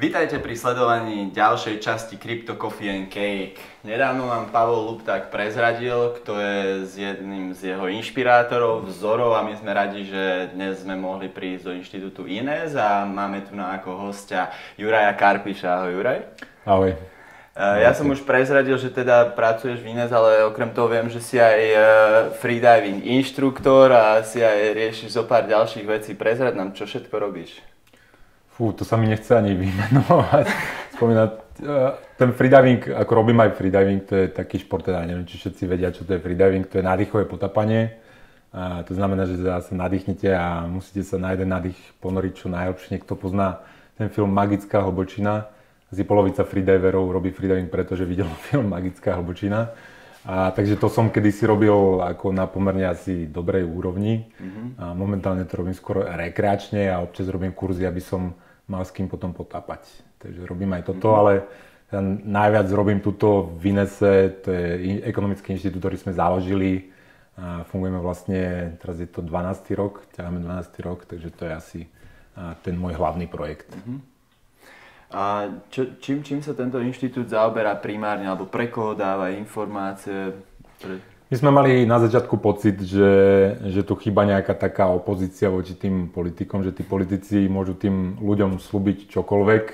Vítajte pri sledovaní ďalšej časti Crypto Coffee and Cake. Nedávno nám Pavol Lupták prezradil, kto je s jedným z jeho inšpirátorov, vzorov a my sme radi, že dnes sme mohli prísť do inštitútu Ines a máme tu na ako hostia Juraja Karpiša. Ahoj Juraj. Ahoj. Ja som už prezradil, že teda pracuješ v Ines, ale okrem toho viem, že si aj e, freediving inštruktor a si aj riešiš zo pár ďalších vecí. Prezrad nám, čo všetko robíš. Fú, to sa mi nechce ani vymenovať. Spomínať, e, ten freediving, ako robím aj freediving, to je taký šport, teda neviem, či všetci vedia, čo to je freediving, to je nádychové potapanie. A to znamená, že sa nadýchnete a musíte sa na jeden nádych ponoriť čo najlepšie. Niekto pozná ten film Magická hlbočina. Asi polovica freediverov robí freediving, pretože videl film Magická hlbočina. A, takže to som kedysi robil ako na pomerne asi dobrej úrovni. Mm-hmm. A momentálne to robím skoro rekreačne a občas robím kurzy, aby som mal s kým potom potápať. Takže robím aj toto, mm-hmm. ale najviac robím tuto v Inese, to je ekonomický inštitút, ktorý sme založili. A fungujeme vlastne, teraz je to 12. rok, ťaháme 12. rok, takže to je asi ten môj hlavný projekt. Mm-hmm. A čo, čím, čím sa tento inštitút zaoberá primárne, alebo pre koho dáva informácie? Pre... My sme mali na začiatku pocit, že, že tu chýba nejaká taká opozícia voči tým politikom, že tí politici môžu tým ľuďom slúbiť čokoľvek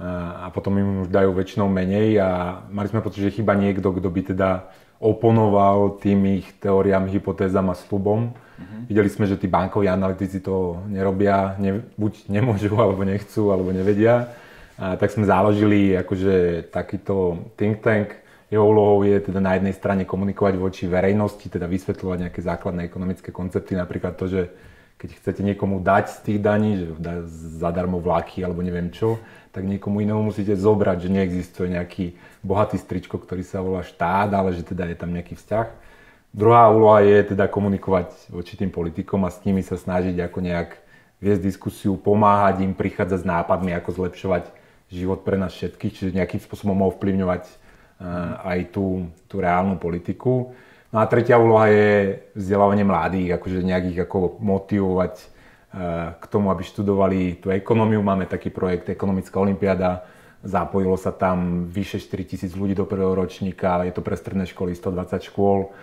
a potom im už dajú väčšinou menej a mali sme pocit, že chýba niekto, kto by teda oponoval tým ich teóriám, hypotézam a slubom. Mm-hmm. Videli sme, že tí bankoví analytici to nerobia, ne, buď nemôžu, alebo nechcú, alebo nevedia. A tak sme založili akože takýto think tank, jeho úlohou je teda na jednej strane komunikovať voči verejnosti, teda vysvetľovať nejaké základné ekonomické koncepty, napríklad to, že keď chcete niekomu dať z tých daní, že zadarmo vláky alebo neviem čo, tak niekomu inému musíte zobrať, že neexistuje nejaký bohatý stričko, ktorý sa volá štát, ale že teda je tam nejaký vzťah. Druhá úloha je teda komunikovať voči tým politikom a s nimi sa snažiť ako nejak viesť diskusiu, pomáhať im, prichádzať s nápadmi, ako zlepšovať život pre nás všetkých, čiže nejakým spôsobom ovplyvňovať aj tú, tú reálnu politiku. No a tretia úloha je vzdelávanie mladých, akože nejak ich ako motivovať k tomu, aby študovali tú ekonómiu. Máme taký projekt Ekonomická olimpiáda, zapojilo sa tam vyše 4 tisíc ľudí do prvého ročníka, je to pre stredné školy 120 škôl.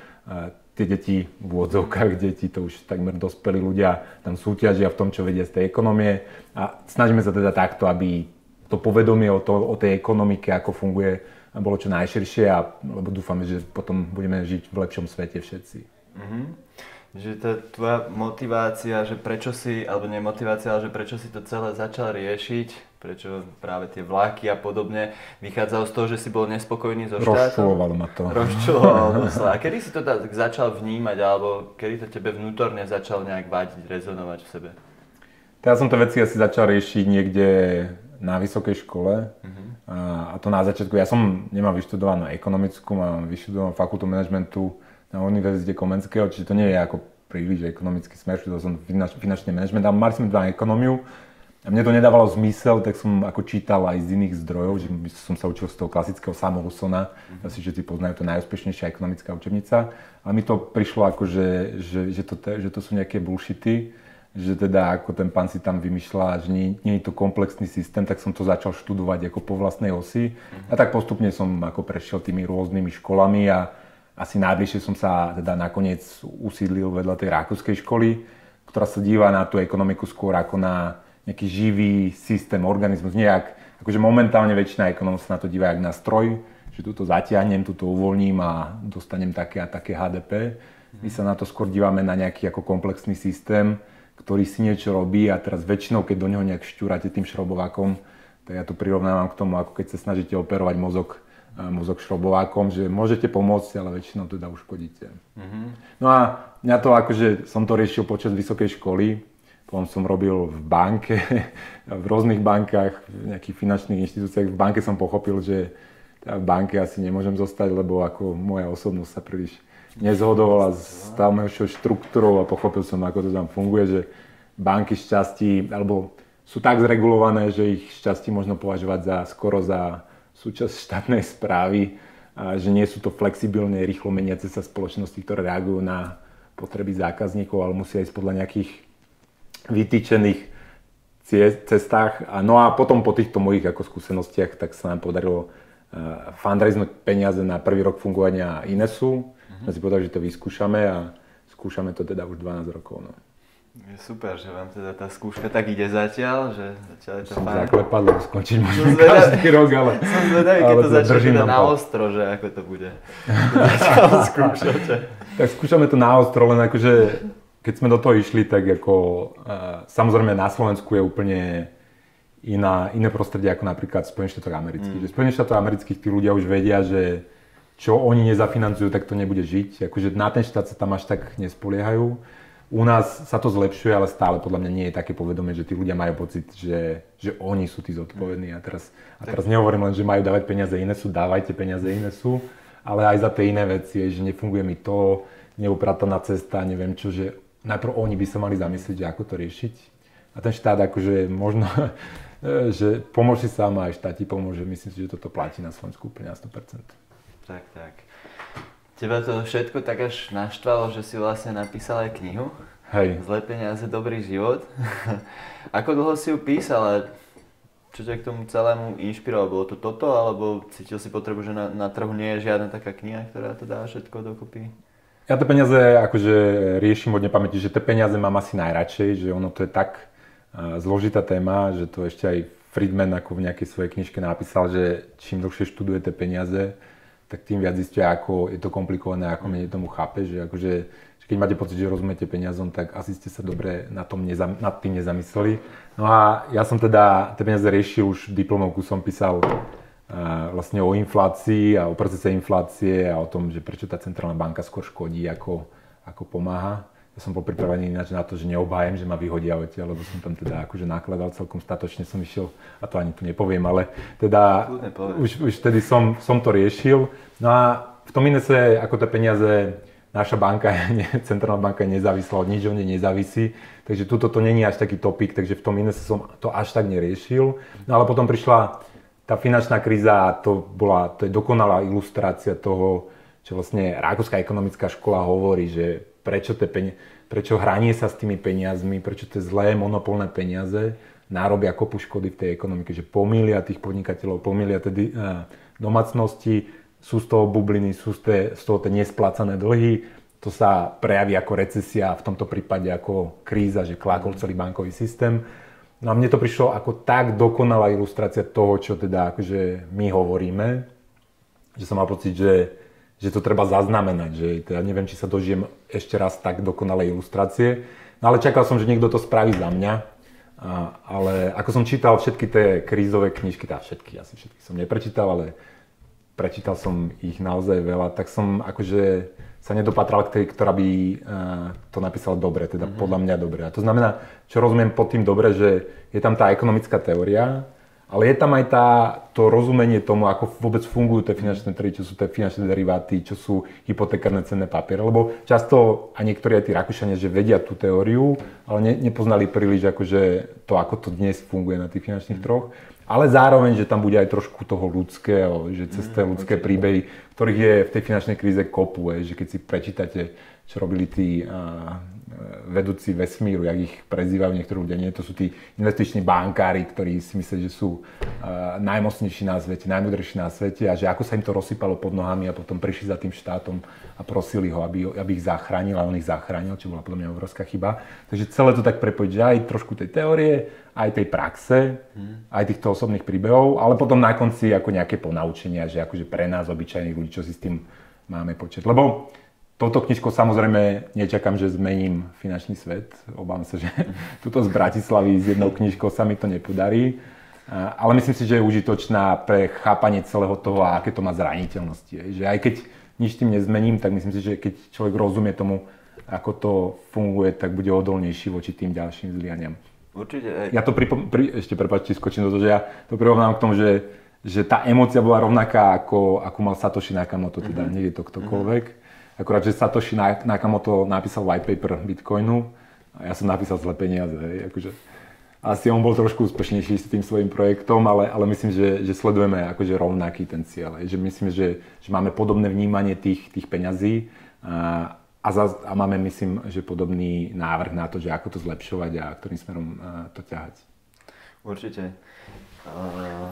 Tie deti, v úvodzovkách deti, to už takmer dospelí ľudia, tam súťažia v tom, čo vedia z tej ekonomie. A snažíme sa teda takto, aby to povedomie o, to, o tej ekonomike, ako funguje, bolo čo najširšie a lebo dúfame, že potom budeme žiť v lepšom svete všetci. Mm-hmm. Že tá tvoja motivácia, že prečo si, alebo nie motivácia, ale že prečo si to celé začal riešiť, prečo práve tie vlaky a podobne, vychádzalo z toho, že si bol nespokojný so štátom? Rozčulovalo ma to. Rozčulovalo A kedy si to tak začal vnímať, alebo kedy to tebe vnútorne začal nejak vadiť, rezonovať v sebe? Ja som to veci asi začal riešiť niekde na vysokej škole. Uh-huh. A to na začiatku, ja som nemal vyštudovanú ekonomickú, mám vyštudovanú fakultu manažmentu na Univerzite Komenského, čiže to nie je ako príliš ekonomický smer, študoval som finančný manažment, ale mali sme dva ekonómiu. A mne to nedávalo zmysel, tak som ako čítal aj z iných zdrojov, že som sa učil z toho klasického Samu Husona, uh-huh. asi všetci poznajú, to najúspešnejšia ekonomická učebnica. Ale mi to prišlo ako, že, že, že, to, že to sú nejaké bullshity že teda ako ten pán si tam vymýšľa, že nie, nie je to komplexný systém, tak som to začal študovať ako po vlastnej osi. A tak postupne som ako prešiel tými rôznymi školami a asi najbližšie som sa teda nakoniec usídlil vedľa tej rakúskej školy, ktorá sa díva na tú ekonomiku skôr ako na nejaký živý systém, organizmus, nejak, akože momentálne väčšina ekonomov sa na to díva ako na stroj, že túto zatiahnem, túto uvoľním a dostanem také a také HDP. My sa na to skôr dívame na nejaký ako komplexný systém, ktorý si niečo robí a teraz väčšinou, keď do neho nejak šťúrate tým šrobovákom, tak ja to prirovnávam k tomu, ako keď sa snažíte operovať mozog, eh, mozog šrobovákom, že môžete pomôcť, ale väčšinou teda uškodíte. Mm-hmm. No a mňa to akože, som to riešil počas vysokej školy, potom som robil v banke, v rôznych bankách, v nejakých finančných inštitúciách. V banke som pochopil, že v banke asi nemôžem zostať, lebo ako moja osobnosť sa príliš nezhodovala s tamojšou štruktúrou a pochopil som, ako to tam funguje, že banky šťastí, alebo sú tak zregulované, že ich šťastí možno považovať za skoro za súčasť štátnej správy, a že nie sú to flexibilne, rýchlo meniace sa spoločnosti, ktoré reagujú na potreby zákazníkov, ale musia ísť podľa nejakých vytýčených cestách. No a potom po týchto mojich ako skúsenostiach, tak sa nám podarilo uh, fundraiznúť peniaze na prvý rok fungovania Inesu. Sme si povedali, že to vyskúšame a skúšame to teda už 12 rokov. No. Je super, že vám teda tá skúška tak ide zatiaľ, že zatiaľ je to som fajn. zaklepadlo, skončiť možno každý rok, ale... Som zvedavý, keď to začne teda na ostro, že ako to bude. skúšate. Tak skúšame to na ostro, len akože keď sme do toho išli, tak ako uh, samozrejme na Slovensku je úplne iná, iné prostredie ako napríklad Spojených štátov amerických. Mm. Že Spojených štátov amerických tí ľudia už vedia, že čo oni nezafinancujú, tak to nebude žiť. Akože na ten štát sa tam až tak nespoliehajú. U nás sa to zlepšuje, ale stále podľa mňa nie je také povedomie, že tí ľudia majú pocit, že, že oni sú tí zodpovední. A teraz, a teraz nehovorím len, že majú dávať peniaze iné sú, dávajte peniaze iné sú, ale aj za tie iné veci, že nefunguje mi to, neuprataná cesta, neviem čo, že najprv oni by sa mali zamyslieť, že ako to riešiť. A ten štát akože možno, že pomôže sám aj štát ti pomôže. Myslím si, že toto platí na Slovensku úplne na 100%. Tak, tak. Teba to všetko tak až naštvalo, že si vlastne napísal aj knihu. Hej. Zlé peniaze, dobrý život. Ako dlho si ju písal a čo ťa k tomu celému inšpirovalo? Bolo to toto, alebo cítil si potrebu, že na, na trhu nie je žiadna taká kniha, ktorá to dá všetko dokopy? Ja tie peniaze akože riešim od nepamäti, že tie peniaze mám asi najradšej, že ono to je tak uh, zložitá téma, že to ešte aj Friedman ako v nejakej svojej knižke napísal, že čím dlhšie študujete peniaze, tak tým viac zistia, ako je to komplikované, ako menej tomu chápe, že akože, že keď máte pocit, že rozumiete peniazom, tak asi ste sa dobre na tom nezam, nad tým nezamysleli. No a ja som teda tie peniaze riešil už diplomovku, som písal uh, vlastne o inflácii a o procese inflácie a o tom, že prečo tá centrálna banka skôr škodí, ako, ako pomáha ja som bol pripravený ináč na to, že neobájem, že ma vyhodia odtiaľ, lebo som tam teda akože nakladal celkom statočne som išiel, a to ani tu nepoviem, ale teda už, už vtedy som, som to riešil. No a v tom Inese, ako tie peniaze, naša banka, centrálna banka je nezávislá, od nič nej nezávisí, takže tuto to není až taký topik, takže v tom Inese som to až tak neriešil. No ale potom prišla tá finančná kríza a to bola, to je dokonalá ilustrácia toho, čo vlastne Rakúska ekonomická škola hovorí, že prečo, tie peni- prečo hranie sa s tými peniazmi, prečo tie zlé monopolné peniaze nárobia kopu škody v tej ekonomike, že pomýlia tých podnikateľov, pomýlia tedy uh, domácnosti, sú z toho bubliny, sú z, té, z toho tie nesplácané dlhy, to sa prejaví ako recesia, v tomto prípade ako kríza, že klákol celý bankový systém. No a mne to prišlo ako tak dokonalá ilustrácia toho, čo teda akože my hovoríme, že som mal pocit, že že to treba zaznamenať, že teda neviem, či sa dožijem ešte raz tak dokonalej ilustrácie. No ale čakal som, že niekto to spraví za mňa. A, ale ako som čítal všetky tie krízové knižky, teda všetky, asi všetky som neprečítal, ale prečítal som ich naozaj veľa, tak som akože sa nedopatral k tej, ktorá by uh, to napísala dobre, teda mm-hmm. podľa mňa dobre. A to znamená, čo rozumiem pod tým dobre, že je tam tá ekonomická teória, ale je tam aj tá, to rozumenie tomu, ako vôbec fungujú tie finančné trhy, čo sú tie finančné deriváty, čo sú hypotekárne cenné papiere. Lebo často a niektorí aj tí Rakúšania, že vedia tú teóriu, ale ne, nepoznali príliš akože to, ako to dnes funguje na tých finančných trhoch. Ale zároveň, že tam bude aj trošku toho ľudského, že cez tie mm, ľudské príbehy, ktorých je v tej finančnej kríze kopu, že keď si prečítate, čo robili tí vedúci vesmíru, jak ich prezývajú niektorí ľudia. Nie, to sú tí investiční bankári, ktorí si myslia, že sú uh, najmocnejší na svete, najmudrejší na svete a že ako sa im to rozsypalo pod nohami a potom prišli za tým štátom a prosili ho, aby, aby ich zachránil a on ich zachránil, čo bola podľa mňa obrovská chyba. Takže celé to tak prepojiť, že aj trošku tej teórie, aj tej praxe, hmm. aj týchto osobných príbehov, ale potom na konci ako nejaké ponaučenia, že akože pre nás, obyčajných ľudí, čo si s tým máme počet. Lebo touto knižkou samozrejme nečakám, že zmením finančný svet. Obávam sa, že tuto z Bratislavy s jednou knižkou sa mi to nepodarí. Ale myslím si, že je užitočná pre chápanie celého toho a aké to má zraniteľnosti. Že aj keď nič tým nezmením, tak myslím si, že keď človek rozumie tomu, ako to funguje, tak bude odolnejší voči tým ďalším zlianiam. Určite. Ja to pripom- pri, ešte prepáčte, skočím do toho, že ja to prirovnám k tomu, že, že tá emócia bola rovnaká, ako, ako mal Satoshi Nakamoto, teda mm-hmm. nie je to ktokoľvek. Mm-hmm Akurát, že Satoshi Nakamoto napísal white paper Bitcoinu a ja som napísal zle peniaze. Hej. Akože, asi on bol trošku úspešnejší s tým svojím projektom, ale, ale myslím, že, že sledujeme akože rovnaký ten cieľ. Hej. Že myslím, že, že máme podobné vnímanie tých, tých peňazí a, a, za, a máme, myslím, že podobný návrh na to, že ako to zlepšovať a ktorým smerom to ťahať. Určite. Uh,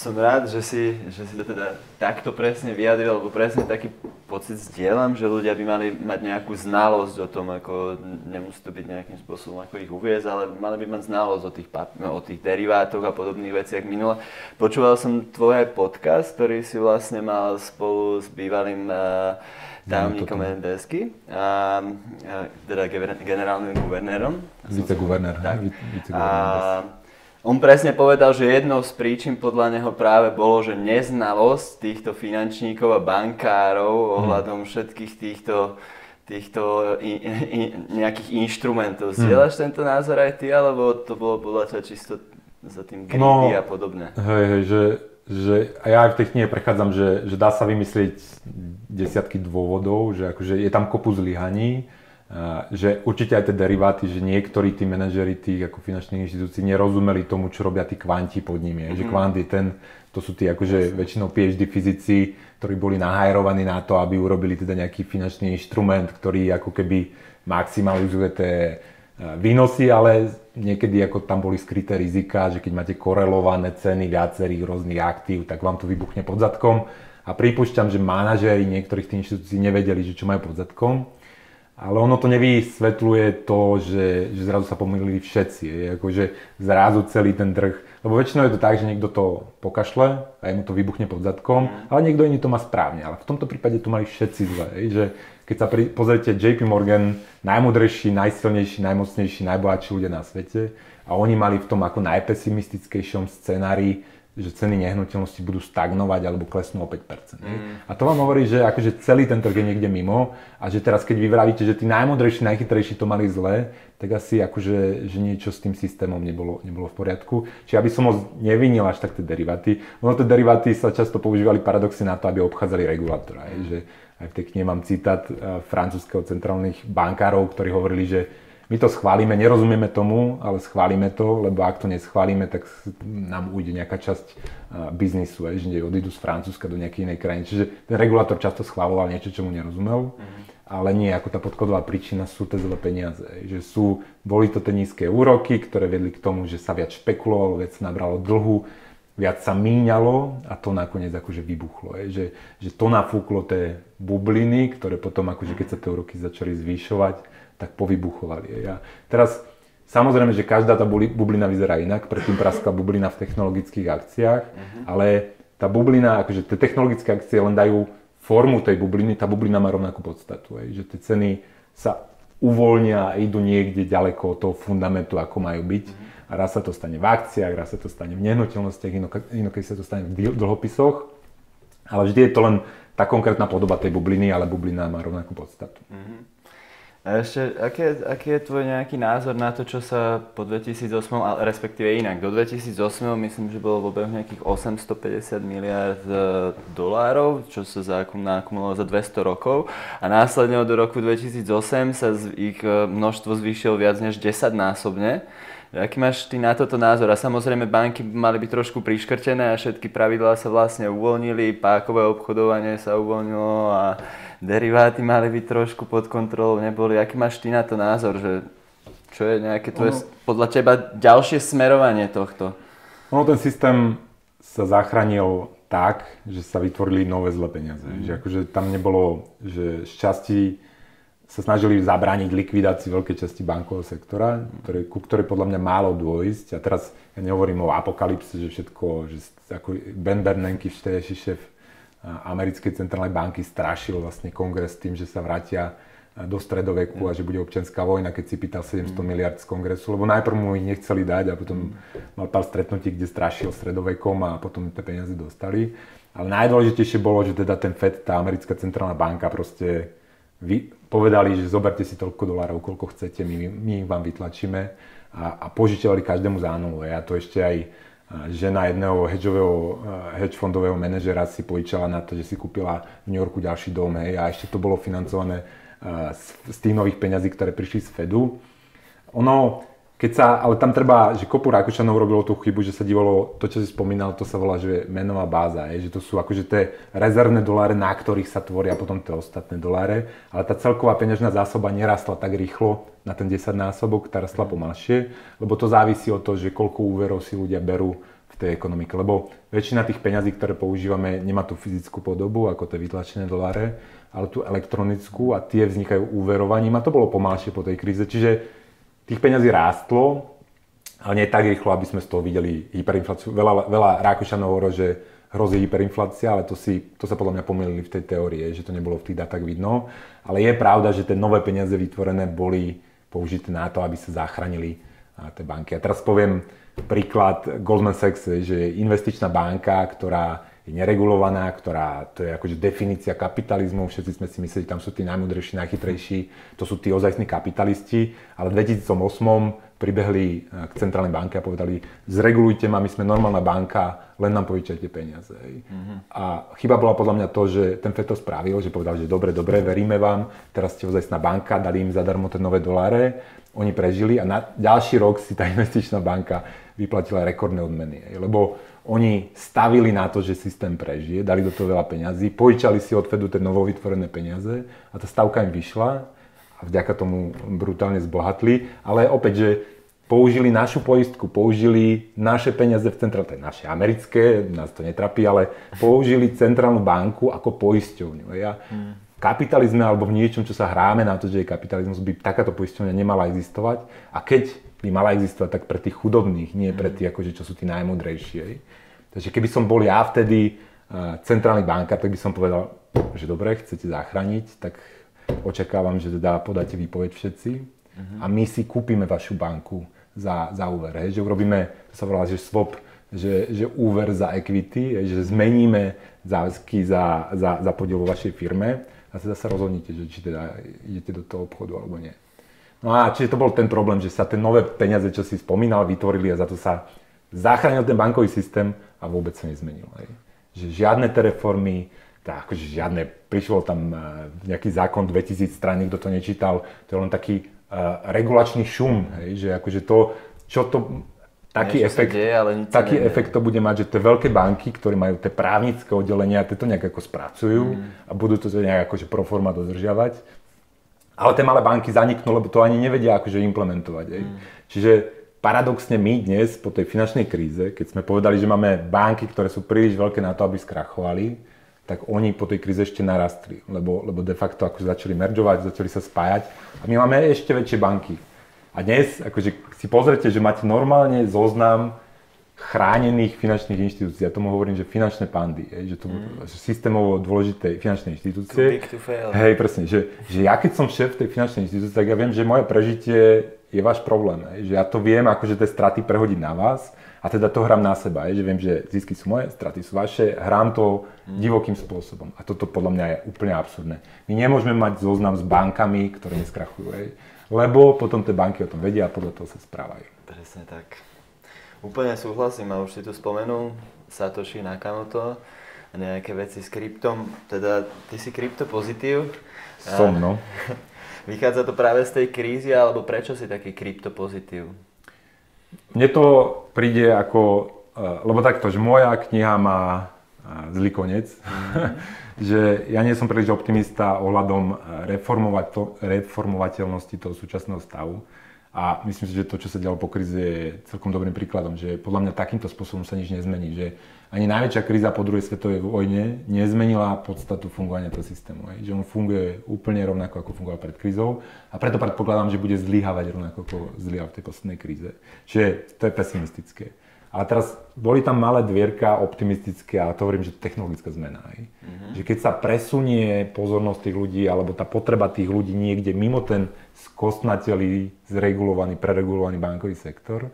som rád, že si, že si to teda takto presne vyjadril, lebo presne taký pocit zdieľam, že ľudia by mali mať nejakú znalosť o tom, ako nemusí to byť nejakým spôsobom ako ich uviezť, ale mali by mať znalosť o tých, no, o tých derivátoch a podobných veciach minule. Počúval som tvoj podcast, ktorý si vlastne mal spolu s bývalým uh, tajomníkom NDSky, a, a, teda generálnym guvernérom. Viceguvernér. Tak. Viceguvernér. On presne povedal, že jednou z príčin podľa neho práve bolo, že neznalosť týchto finančníkov a bankárov mhm. ohľadom všetkých týchto, týchto in, in, nejakých inštrumentov. Hmm. Zdieľaš tento názor aj ty, alebo to bolo podľa ťa čisto za tým greedy no, a podobné? Hej, hej, že, že a ja aj v tej knihe prechádzam, že, že dá sa vymyslieť desiatky dôvodov, že akože je tam kopu zlyhaní, že určite aj tie deriváty, že niektorí tí manažeri tých ako finančných inštitúcií nerozumeli tomu, čo robia tí kvanti pod nimi. Mm-hmm. Že mhm. kvant je ten, to sú tí akože väčšinou PhD fyzici, ktorí boli nahajrovaní na to, aby urobili teda nejaký finančný inštrument, ktorý ako keby maximalizuje tie e, výnosy, ale niekedy ako tam boli skryté rizika, že keď máte korelované ceny viacerých rôznych aktív, tak vám to vybuchne pod zadkom. A pripúšťam, že manažéri niektorých tých inštitúcií nevedeli, že čo majú pod zadkom ale ono to nevysvetľuje to, že, že zrazu sa pomýlili všetci. Je, akože zrazu celý ten trh. Lebo väčšinou je to tak, že niekto to pokašle a mu to vybuchne pod zadkom, mm. ale niekto iný to má správne. Ale v tomto prípade to mali všetci zle. Je, že keď sa pri, pozrite JP Morgan, najmudrejší, najsilnejší, najmocnejší, najbohatší ľudia na svete a oni mali v tom ako najpesimistickejšom scenári že ceny nehnuteľnosti budú stagnovať alebo klesnú o 5%. Mm. A to vám hovorí, že akože celý ten trh je niekde mimo a že teraz keď vy vravíte, že tí najmodrejší, najchytrejší to mali zle, tak asi akože že niečo s tým systémom nebolo, nebolo v poriadku. Čiže aby som moc nevinil až tak tie deriváty. Ono tie deriváty sa často používali paradoxne na to, aby obchádzali regulátora. Mm. Že aj v tej knihe mám citát uh, francúzského centrálnych bankárov, ktorí hovorili, že my to schválime, nerozumieme tomu, ale schválime to, lebo ak to neschválime, tak nám ujde nejaká časť biznisu, že odídu z Francúzska do nejakej inej krajiny. Čiže ten regulátor často schváloval niečo, čo mu nerozumel, mm-hmm. ale nie, ako tá podkladová príčina sú tie zlé peniaze. Že sú, boli to tie nízke úroky, ktoré vedli k tomu, že sa viac špekulovalo, viac nabralo dlhu, viac sa míňalo a to nakoniec akože vybuchlo. Je. Že, že to nafúklo tie bubliny, ktoré potom akože keď sa tie úroky začali zvýšovať, tak povybuchovali. A teraz samozrejme, že každá tá bublina vyzerá inak, predtým praskla bublina v technologických akciách, uh-huh. ale tá bublina, akože tie technologické akcie len dajú formu tej bubliny, tá bublina má rovnakú podstatu, aj, že tie ceny sa uvoľnia a idú niekde ďaleko od toho fundamentu, ako majú byť. Uh-huh. A raz sa to stane v akciách, raz sa to stane v nehnuteľnostiach, inokedy sa to stane v dlhopisoch. Ale vždy je to len tá konkrétna podoba tej bubliny, ale bublina má rovnakú podstatu. Uh-huh. A ešte, aký, aký je tvoj nejaký názor na to, čo sa po 2008, ale respektíve inak, do 2008 myslím, že bolo v obehu nejakých 850 miliard e, dolárov, čo sa nakumulovalo za 200 rokov a následne od roku 2008 sa ich e, množstvo zvýšilo viac než 10 násobne. Aký máš ty na toto názor? A samozrejme banky mali byť trošku priškrtené a všetky pravidlá sa vlastne uvoľnili, pákové obchodovanie sa uvoľnilo a deriváty mali byť trošku pod kontrolou, neboli. Aký máš ty na to názor, že čo je nejaké tvoje, ono, podľa teba ďalšie smerovanie tohto? Ono ten systém sa zachránil tak, že sa vytvorili nové zlé peniaze. Mm. Že akože tam nebolo, že šťastí sa snažili zabrániť likvidácii veľkej časti bankového sektora, ktoré, ku ktorej podľa mňa málo dôjsť. A teraz ja nehovorím o apokalypse, že všetko, že ako Ben Bernanke, vtedajší šéf americkej centrálnej banky strašil vlastne kongres tým, že sa vrátia do stredoveku a že bude občianská vojna, keď si pýtal 700 mm. miliard z kongresu, lebo najprv mu ich nechceli dať a potom mal pár stretnutí, kde strašil stredovekom a potom tie peniaze dostali. Ale najdôležitejšie bolo, že teda ten FED, tá americká centrálna banka proste vy, povedali, že zoberte si toľko dolárov, koľko chcete, my, my vám vytlačíme a, a požičiavali každému zánovu. A to ešte aj žena jedného hedžového, hedge fondového manažera si požičala na to, že si kúpila v New Yorku ďalší dom hej, a ešte to bolo financované z, z tých nových peňazí, ktoré prišli z Fedu. Ono, keď sa, ale tam treba, že kopu Rakúšanov robilo tú chybu, že sa divalo, to čo si spomínal, to sa volá, že menová báza, je, že to sú akože tie rezervné doláre, na ktorých sa tvoria potom tie ostatné doláre, ale tá celková peňažná zásoba nerastla tak rýchlo na ten 10 násobok, tá rastla pomalšie, lebo to závisí od toho, že koľko úverov si ľudia berú v tej ekonomike, lebo väčšina tých peňazí, ktoré používame, nemá tú fyzickú podobu, ako tie vytlačené doláre, ale tú elektronickú a tie vznikajú úverovaním a to bolo pomalšie po tej kríze, čiže tých peňazí rástlo, ale nie tak rýchlo, aby sme z toho videli hyperinfláciu. Veľa, veľa Rákošanov hovorí, že hrozí hyperinflácia, ale to, si, to sa podľa mňa pomýlili v tej teórie, že to nebolo v tých dátach vidno. Ale je pravda, že tie nové peniaze vytvorené boli použité na to, aby sa zachránili tie banky. A teraz poviem príklad Goldman Sachs, že je investičná banka, ktorá je neregulovaná, ktorá, to je akože definícia kapitalizmu, všetci sme si mysleli, tam sú tí najmudrejší, najchytrejší, to sú tí ozajstní kapitalisti, ale v 2008 pribehli eh, k centrálnej banke a povedali, zregulujte ma, my sme normálna banka, len nám požičajte peniaze. Mm-hmm. A chyba bola podľa mňa to, že ten FED to spravil, že povedal, že dobre, dobre, veríme vám, teraz ste ozajstná banka, dali im zadarmo tie nové doláre, oni prežili a na ďalší rok si tá investičná banka vyplatila rekordné odmeny. Lebo oni stavili na to, že systém prežije, dali do toho veľa peňazí, požičali si od Fedu tie novovytvorené peniaze a tá stavka im vyšla a vďaka tomu brutálne zbohatli. Ale opäť, že použili našu poistku, použili naše peniaze v centrále, to je naše americké, nás to netrapí, ale použili centrálnu banku ako poisťovňu. Ja, v kapitalizme alebo v niečom, čo sa hráme na to, že je kapitalizmus, by takáto poisťovňa nemala existovať. A keď by mala existovať tak pre tých chudobných, nie pre tých, akože, čo sú tí najmudrejší. Takže keby som bol ja vtedy uh, centrálny bankár, tak by som povedal, že dobre, chcete zachrániť, tak očakávam, že teda podáte výpoveď všetci a my si kúpime vašu banku za, za úver. Hej, že urobíme, to sa volá, že swap, že, že úver za equity, hej, že zmeníme záväzky za, za, za podiel vo vašej firme a teda sa rozhodnite, že či teda idete do toho obchodu alebo nie. No a čiže to bol ten problém, že sa tie nové peniaze, čo si spomínal, vytvorili a za to sa zachránil ten bankový systém a vôbec sa nezmenil. Hej. Že žiadne tie reformy, tá, akože žiadne, prišiel tam uh, nejaký zákon 2000 strán, kto to nečítal, to je len taký uh, regulačný šum, hej, že akože to, čo to, taký Niečo efekt, deje, ale taký efekt to bude mať, že tie veľké banky, ktoré majú tie právnické oddelenia, tie to nejak ako spracujú mm. a budú to nejak akože pro forma dodržiavať ale tie malé banky zaniknú, lebo to ani nevedia akože implementovať. Mm. Čiže paradoxne my dnes po tej finančnej kríze, keď sme povedali, že máme banky, ktoré sú príliš veľké na to, aby skrachovali, tak oni po tej kríze ešte narastli, lebo, lebo de facto ako začali meržovať, začali sa spájať a my máme ešte väčšie banky. A dnes, akože si pozrite, že máte normálne zoznam chránených finančných inštitúcií. Ja tomu hovorím, že finančné pandy, je, že to mm. že systémovo dôležité finančné inštitúcie. Hej, presne, že, že ja keď som šéf tej finančnej inštitúcie, tak ja viem, že moje prežitie je váš problém. Že ja to viem, akože tie straty prehodiť na vás a teda to hrám na seba. Že viem, že zisky sú moje, straty sú vaše, hrám to mm. divokým spôsobom. A toto podľa mňa je úplne absurdné. My nemôžeme mať zoznam s bankami, ktoré neskrachujú. Hej, lebo potom tie banky o tom vedia a podľa toho sa správajú. Presne tak. Úplne súhlasím a už si tu spomenul Satoshi Nakamoto, nejaké veci s kryptom, teda ty si kryptopozitív. Som, no. Vychádza to práve z tej krízy, alebo prečo si taký kryptopozitív? Mne to príde ako, e, lebo takto, že moja kniha má e, zlý koniec, mm-hmm. že ja nie som príliš optimista ohľadom reformovateľnosti toho súčasného stavu. A myslím si, že to, čo sa dialo po kríze, je celkom dobrým príkladom, že podľa mňa takýmto spôsobom sa nič nezmení. Že ani najväčšia kríza po druhej svetovej vojne nezmenila podstatu fungovania toho systému. Hej. Že on funguje úplne rovnako, ako fungoval pred krízou a preto predpokladám, že bude zlyhávať rovnako, ako zlyhal v tej poslednej kríze. Čiže to je pesimistické. Ale teraz boli tam malé dvierka optimistické a to hovorím, že technologická zmena. Aj. Mm-hmm. Že keď sa presunie pozornosť tých ľudí alebo tá potreba tých ľudí niekde mimo ten skostnatelý, zregulovaný, preregulovaný bankový sektor.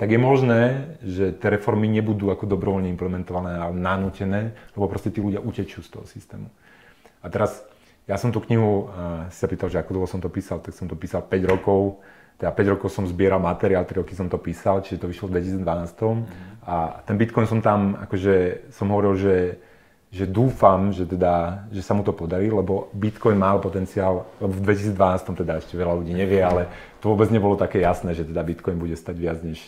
Tak je možné, že tie reformy nebudú ako dobrovoľne implementované, ale nanútené, lebo proste tí ľudia utečú z toho systému. A teraz ja som tú knihu, uh, si sa pýtal, že ako dlho som to písal, tak som to písal 5 rokov teda 5 rokov som zbieral materiál, 3 roky som to písal, čiže to vyšlo v 2012. Mm. A ten Bitcoin som tam, akože som hovoril, že že dúfam, že, teda, že sa mu to podarí, lebo Bitcoin mal potenciál, lebo v 2012 teda ešte veľa ľudí nevie, ale to vôbec nebolo také jasné, že teda Bitcoin bude stať viac než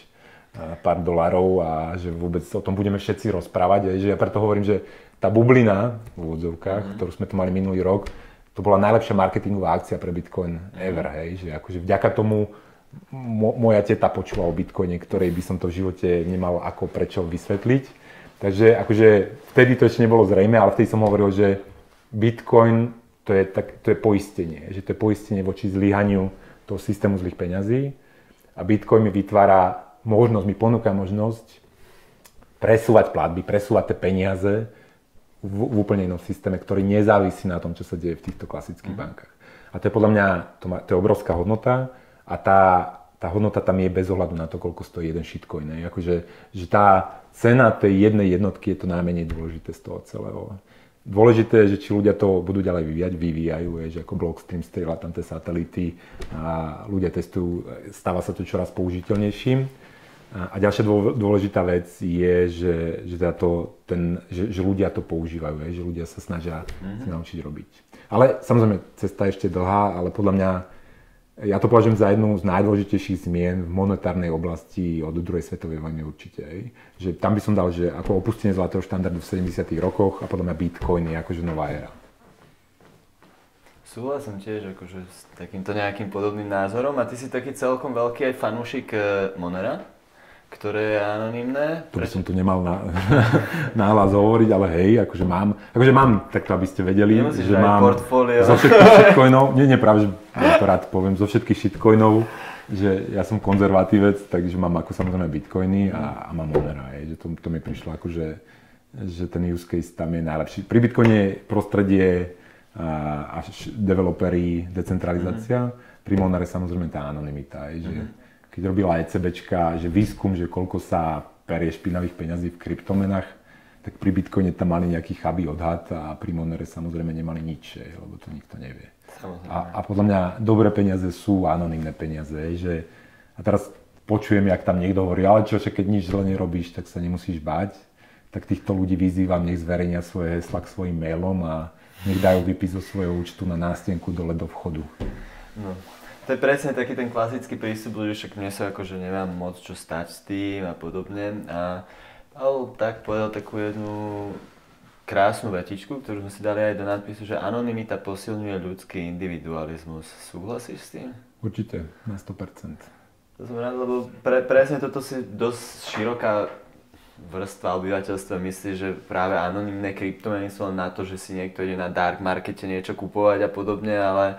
pár dolárov a že vôbec o tom budeme všetci rozprávať. Že ja preto hovorím, že tá bublina v úvodzovkách, mm. ktorú sme tu mali minulý rok, to bola najlepšia marketingová akcia pre Bitcoin ever. Mm. Hej? Že akože vďaka tomu mo- moja teta počula o Bitcoine, ktorej by som to v živote nemal ako prečo vysvetliť Takže akože vtedy to ešte nebolo zrejme, ale vtedy som hovoril, že Bitcoin to je, tak, to je poistenie, že to je poistenie voči zlyhaniu toho systému zlých peňazí a Bitcoin mi vytvára možnosť, mi ponúka možnosť presúvať platby, presúvať tie peniaze v, v úplne inom systéme, ktorý nezávisí na tom, čo sa deje v týchto klasických mm. bankách. A to je podľa mňa, to, má, to je obrovská hodnota a tá, tá hodnota tam je bez ohľadu na to, koľko stojí jeden shitcoin. Akože, že tá cena tej jednej jednotky je to najmenej dôležité z toho celého. Dôležité je, že či ľudia to budú ďalej vyvíjať, vyvíjajú, je, že ako Blockstream strieľa tam tie satelity a ľudia testujú, stáva sa to čoraz použiteľnejším. A ďalšia dôležitá vec je, že, že, teda to, ten, že, že ľudia to používajú, je, že ľudia sa snažia mm-hmm. naučiť robiť. Ale samozrejme, cesta je ešte dlhá, ale podľa mňa ja to považujem za jednu z najdôležitejších zmien v monetárnej oblasti od druhej svetovej vojny určite. Aj. Že tam by som dal, že ako opustenie zlatého štandardu v 70 rokoch a podľa mňa Bitcoin je akože nová éra. Súhlasím tiež akože s takýmto nejakým podobným názorom a ty si taký celkom veľký aj fanúšik eh, Monera? Ktoré je anonimné. To by som tu nemal na, náhlas hovoriť, ale hej, akože mám, akože mám, takto aby ste vedeli, Nemusíš že mám portfólio. zo všetkých shitcoinov, nie, nie, práve, že ja to rád poviem, zo všetkých shitcoinov, že ja som konzervatívec, takže mám ako samozrejme bitcoiny a, a mám Monera, hej, že to, to mi prišlo ako, že, ten use case tam je najlepší. Pri bitcoine prostredie a, a developeri, decentralizácia, mm-hmm. pri Monere samozrejme tá anonimita, hej, že mm-hmm keď robila ECBčka, že výskum, že koľko sa perie špinavých peňazí v kryptomenách, tak pri Bitcoine tam mali nejaký chabý odhad a pri Monere samozrejme nemali nič, lebo to nikto nevie. A, a podľa mňa dobré peniaze sú anonimné peniaze, že a teraz počujem, jak tam niekto hovorí, ale čo, keď nič zle nerobíš, tak sa nemusíš báť. Tak týchto ľudí vyzývam, nech zverejnia svoje hesla k svojim mailom a nech dajú vypis zo svojho účtu na nástenku dole do vchodu. No, to je presne taký ten klasický prístup, že však mne sa akože nemám moc čo stať s tým a podobne. A Paul tak povedal takú jednu krásnu vetičku, ktorú sme si dali aj do nadpisu, že anonimita posilňuje ľudský individualizmus. Súhlasíš s tým? Určite, na 100%. To som rád, lebo pre, presne toto si dosť široká vrstva obyvateľstva myslí, že práve anonimné kryptomeny sú len na to, že si niekto ide na dark markete niečo kupovať a podobne, ale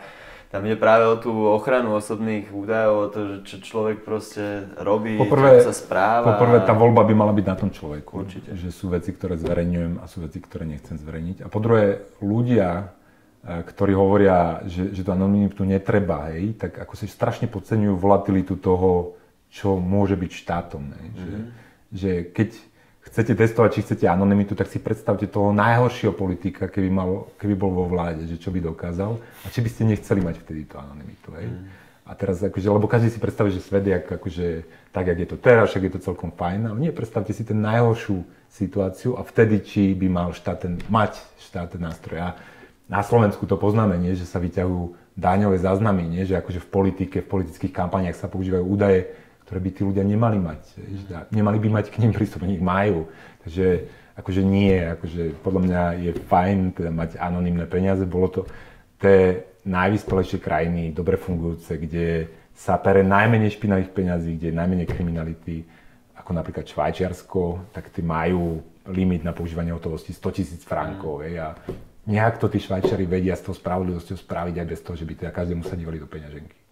tam ide práve o tú ochranu osobných údajov, o to, že čo človek proste robí, poprvé, čo sa správa. Poprvé tá voľba by mala byť na tom človeku. Určite. Že sú veci, ktoré zverejňujem a sú veci, ktoré nechcem zverejniť. A po druhé, ľudia, e, ktorí hovoria, že, že to anonymitu netreba, hej, tak ako si strašne podceňujú volatilitu toho, čo môže byť štátom. Hej. Mm-hmm. Že, mhm. že keď chcete testovať, či chcete anonymitu, tak si predstavte toho najhoršieho politika, keby, mal, keby bol vo vláde, že čo by dokázal a či by ste nechceli mať vtedy tú anonymitu. Hej? Mm. A teraz, akože, lebo každý si predstaví, že svet je akože, tak, jak je to teraz, však je to celkom fajn, ale nie, predstavte si ten najhoršiu situáciu a vtedy, či by mal štát ten, mať štát ten nástroj. A na Slovensku to poznáme, nie, že sa vyťahujú daňové záznamy, nie, že akože v politike, v politických kampaniach sa používajú údaje, ktoré by tí ľudia nemali mať. Nemali by mať k ním prístup, nich majú. Takže akože nie, akože podľa mňa je fajn teda mať anonimné peniaze. Bolo to tie najvyspelejšie krajiny, dobre fungujúce, kde sa pere najmenej špinavých peňazí, kde je najmenej kriminality, ako napríklad Švajčiarsko, tak tí majú limit na používanie hotovosti 100 tisíc frankov. Mm. A nejak to tí Švajčari vedia s tou spravodlivosťou spraviť aj bez toho, že by teda každému sa divali do peňaženky.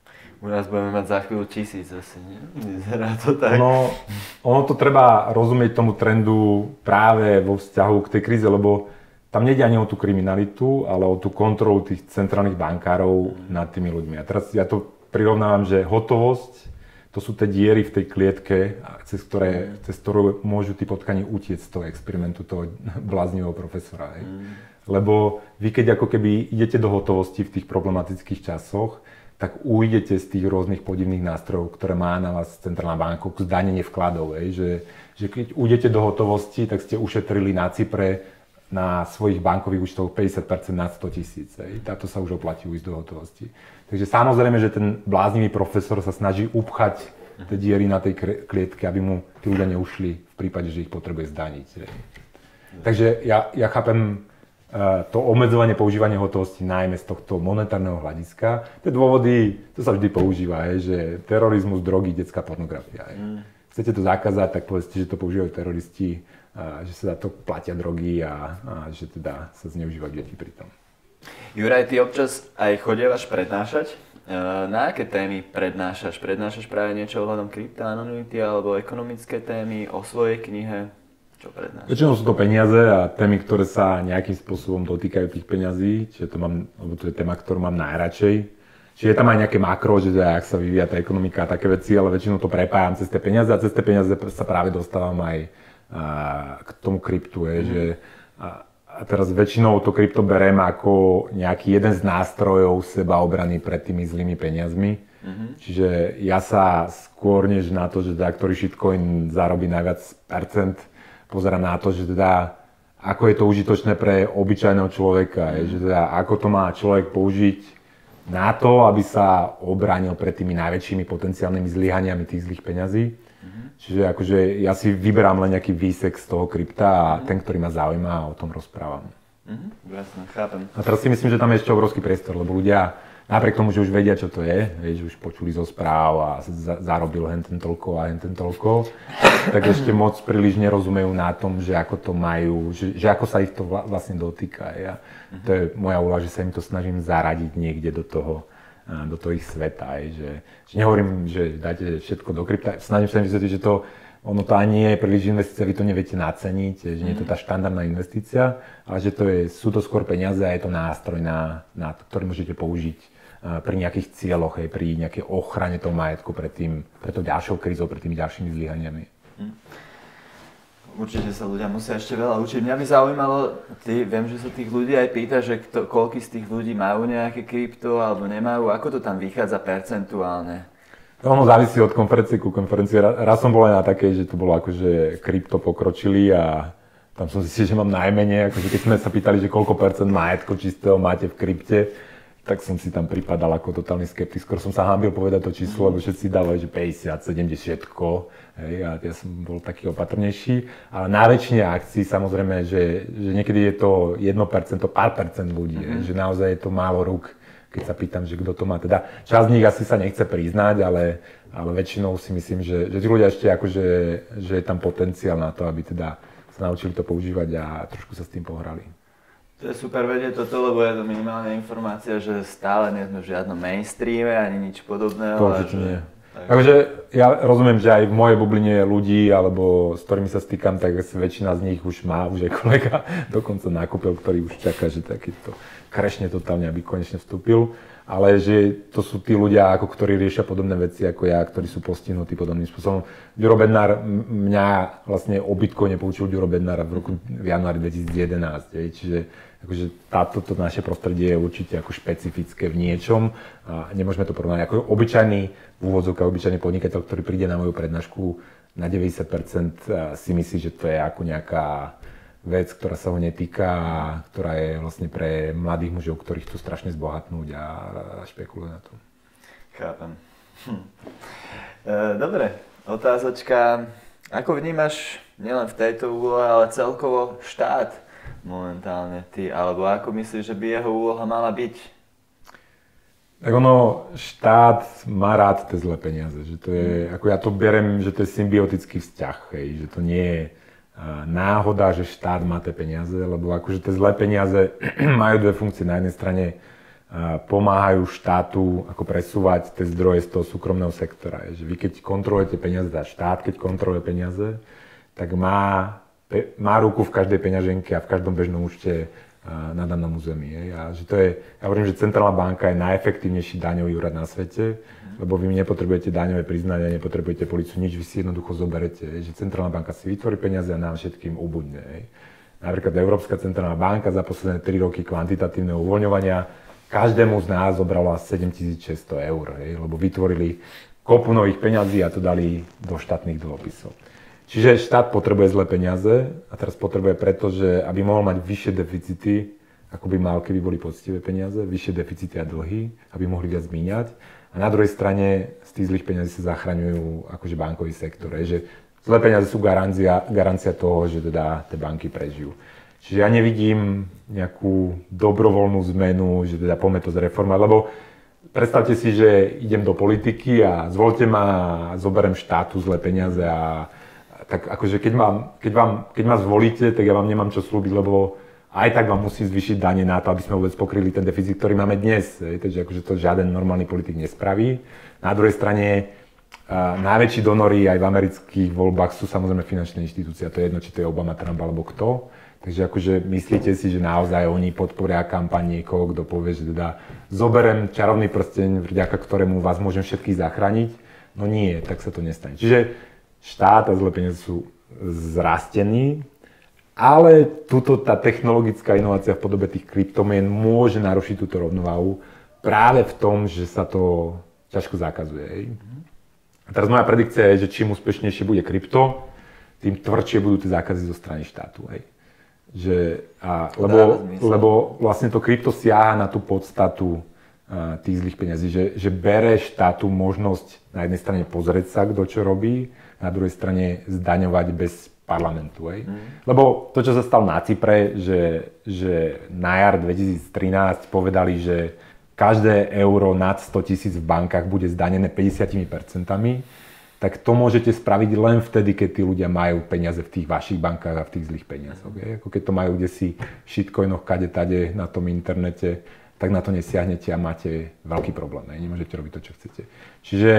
U nás budeme mať za chvíľu tisíc asi, nie? Vyzerá to tak. Ono, ono to treba rozumieť tomu trendu práve vo vzťahu k tej kríze, lebo tam nejde ani o tú kriminalitu, ale o tú kontrolu tých centrálnych bankárov mm. nad tými ľuďmi. A teraz ja to prirovnávam, že hotovosť, to sú tie diery v tej klietke, cez, ktoré, mm. cez ktorú môžu tí potkani utiecť z toho experimentu toho bláznivého profesora. Hej. Mm. Lebo vy keď ako keby idete do hotovosti v tých problematických časoch, tak ujdete z tých rôznych podivných nástrojov, ktoré má na vás Centrálna banka, zdanenie vkladov. Ej, že, že keď ujdete do hotovosti, tak ste ušetrili na Cypre na svojich bankových účtoch 50% na 100 tisíc. Táto sa už oplatí ujsť do hotovosti. Takže samozrejme, že ten bláznivý profesor sa snaží upchať tie diery na tej klietke, aby mu tí ľudia neušli v prípade, že ich potrebuje zdaniť. Takže ja, ja chápem to obmedzovanie používania hotovosti najmä z tohto monetárneho hľadiska. Tie dôvody, to sa vždy používa, je, že terorizmus, drogy, detská pornografia. Je. Mm. Chcete to zakázať, tak povedzte, že to používajú teroristi, uh, že sa za to platia drogy a, a že teda sa zneužívajú deti pri tom. Juraj, ty občas aj chodievaš prednášať. E, na aké témy prednášaš? Prednášaš práve niečo ohľadom krypta, anonymity alebo ekonomické témy o svojej knihe? Čo prednášaš? Väčšinou sú to peniaze a témy, ktoré sa nejakým spôsobom dotýkajú tých peňazí, čiže to, mám, lebo to je téma, ktorú mám najradšej. Čiže je tam aj nejaké makro, že teda, ak sa vyvíja tá ekonomika a také veci, ale väčšinou to prepájam cez tie peniaze a cez tie peniaze sa práve dostávam aj a, k tomu kryptu, je, mm. že a, a teraz väčšinou to krypto berem ako nejaký jeden z nástrojov seba obrany pred tými zlými peniazmi. Mm-hmm. Čiže ja sa skôr než na to, že teda, ktorý shitcoin zarobí najviac percent, pozerám na to, že teda ako je to užitočné pre obyčajného človeka, mm-hmm. že teda ako to má človek použiť na to, aby sa obránil pred tými najväčšími potenciálnymi zlyhaniami tých zlých peňazí. Čiže akože ja si vyberám len nejaký výsek z toho krypta a mm. ten, ktorý ma zaujíma, o tom rozprávam. Mm-hmm, jasne, chápem. A teraz si myslím, že tam je ešte obrovský priestor, lebo ľudia napriek tomu, že už vedia, čo to je, vieš, už počuli zo správ a za, zarobil hen ten toľko a hen ten toľko, tak ešte moc príliš nerozumejú na tom, že ako to majú, že, že ako sa ich to vlastne dotýka. Ja, to je moja úloha, že sa im to snažím zaradiť niekde do toho, do toho ich sveta. Aj, že, že nehovorím, že dajte všetko do krypta, snažím sa im vysvetliť, že to, ono to ani nie je príliš investícia, vy to neviete naceniť, že nie je to tá štandardná investícia, ale že to je, sú to skôr peniaze a je to nástroj, na, na to, ktorý môžete použiť pri nejakých cieľoch, aj pri nejakej ochrane toho majetku pred, tým, pred tou ďalšou krízou, pred tými ďalšími zlyhaniami. Mm. Určite sa ľudia musia ešte veľa učiť. Mňa by zaujímalo, ty, viem, že sa tých ľudí aj pýta, že kto, koľko z tých ľudí majú nejaké krypto alebo nemajú. Ako to tam vychádza percentuálne? Ono závisí od konferencie ku konferencii. Raz som bol aj na takej, že to bolo akože krypto pokročili a tam som zistil, že mám najmenej. Akože keď sme sa pýtali, že koľko percent majetko čistého máte v krypte, tak som si tam pripadal ako totálny skeptik. Skoro som sa hábil povedať to číslo, lebo všetci dávali, že 50, 70, hej, a ja som bol taký opatrnejší. Ale na väčšine akcií samozrejme, že, že niekedy je to 1%, pár percent ľudí, mm-hmm. že naozaj je to málo rúk, keď sa pýtam, že kto to má. Teda časť z nich asi sa nechce priznať, ale, ale väčšinou si myslím, že, že tí ľudia ešte akože, že je tam potenciál na to, aby teda sa naučili to používať a trošku sa s tým pohrali. To je super vedieť toto, lebo je to minimálne informácia, že stále nie sme v žiadnom mainstreame ani nič podobného. To určite nie. Takže ja rozumiem, že aj v mojej bubline ľudí, alebo s ktorými sa stýkam, tak väčšina z nich už má, už aj kolega dokonca nakúpil, ktorý už čaká, že takýto krešne totálne, aby konečne vstúpil. Ale že to sú tí ľudia, ako ktorí riešia podobné veci ako ja, ktorí sú postihnutí podobným spôsobom. Ďuro Bednár, mňa vlastne obytko nepoučil Ďuro Bednár v roku v januári 2011. Čiže akože táto to naše prostredie je určite ako špecifické v niečom a nemôžeme to porovnať. Ako obyčajný v úvodzovkách, obyčajný podnikateľ, ktorý príde na moju prednášku, na 90% si myslí, že to je ako nejaká vec, ktorá sa ho netýka a ktorá je vlastne pre mladých mužov, ktorí chcú strašne zbohatnúť a, špekulujú na tom. Chápem. Hm. E, dobre, otázočka. Ako vnímaš nielen v tejto úlohe, ale celkovo štát? momentálne ty? Alebo ako myslíš, že by jeho úloha mala byť? Tak ono, štát má rád tie zlé peniaze, že to je, ako ja to berem, že to je symbiotický vzťah, hej, že to nie je náhoda, že štát má tie peniaze, lebo akože tie zlé peniaze majú dve funkcie. Na jednej strane pomáhajú štátu ako presúvať tie zdroje z toho súkromného sektora. Že vy keď kontrolujete peniaze, teda štát keď kontroluje peniaze, tak má má ruku v každej peňaženke a v každom bežnom účte na danom území. A že to je, ja hovorím, že centrálna banka je najefektívnejší daňový úrad na svete, lebo vy nepotrebujete daňové priznania, nepotrebujete policiu, nič, vy si jednoducho zoberete. Že centrálna banka si vytvorí peniaze a nám všetkým ubudne. Napríklad Európska centrálna banka za posledné 3 roky kvantitatívneho uvoľňovania každému z nás zobrala 7600 eur, hej, lebo vytvorili kopu nových peňazí a to dali do štátnych dlhopisov. Čiže štát potrebuje zlé peniaze a teraz potrebuje preto, že aby mohol mať vyššie deficity, ako by mal, keby boli poctivé peniaze, vyššie deficity a dlhy, aby mohli viac míňať. A na druhej strane z tých zlých peniazí sa zachraňujú akože bankový sektor. Že zlé peniaze sú garancia, garancia toho, že teda tie banky prežijú. Čiže ja nevidím nejakú dobrovoľnú zmenu, že teda poďme to zreformovať, lebo predstavte si, že idem do politiky a zvolte ma a zoberiem štátu zlé peniaze a tak akože keď, mám, keď, vám, keď ma zvolíte, tak ja vám nemám čo slúbiť, lebo aj tak vám musí zvýšiť dane na to, aby sme vôbec pokryli ten deficit, ktorý máme dnes. Takže akože to žiaden normálny politik nespraví. Na druhej strane uh, najväčší donory aj v amerických voľbách sú samozrejme finančné inštitúcie. A to je jedno, či to je Obama, Trump alebo kto. Takže akože myslíte si, že naozaj oni podporia kampaň niekoho, kto povie, že teda zoberem čarovný prsteň, vďaka ktorému vás môžem všetkých zachrániť? No nie, tak sa to nestane. Čiže štát a zlé peniaze sú zrastení, ale tuto tá technologická inovácia v podobe tých kryptomien môže narušiť túto rovnováhu práve v tom, že sa to ťažko zakazuje. A teraz moja predikcia je, že čím úspešnejšie bude krypto, tým tvrdšie budú tie zákazy zo strany štátu. Hej. Že, a, lebo, lebo vlastne to krypto siaha na tú podstatu a, tých zlých peniazí, že, že bere štátu možnosť na jednej strane pozrieť sa, kto čo robí, na druhej strane zdaňovať bez parlamentu. Hej. Mm. Lebo to, čo sa stalo na Cypre, že, že na jar 2013 povedali, že každé euro nad 100 tisíc v bankách bude zdanené 50%, tak to môžete spraviť len vtedy, keď tí ľudia majú peniaze v tých vašich bankách a v tých zlých peniazoch. Hej. Ako keď to majú kde si shitcoinoch kade tade na tom internete, tak na to nesiahnete a máte veľký problém. Hej. Nemôžete robiť to, čo chcete. Čiže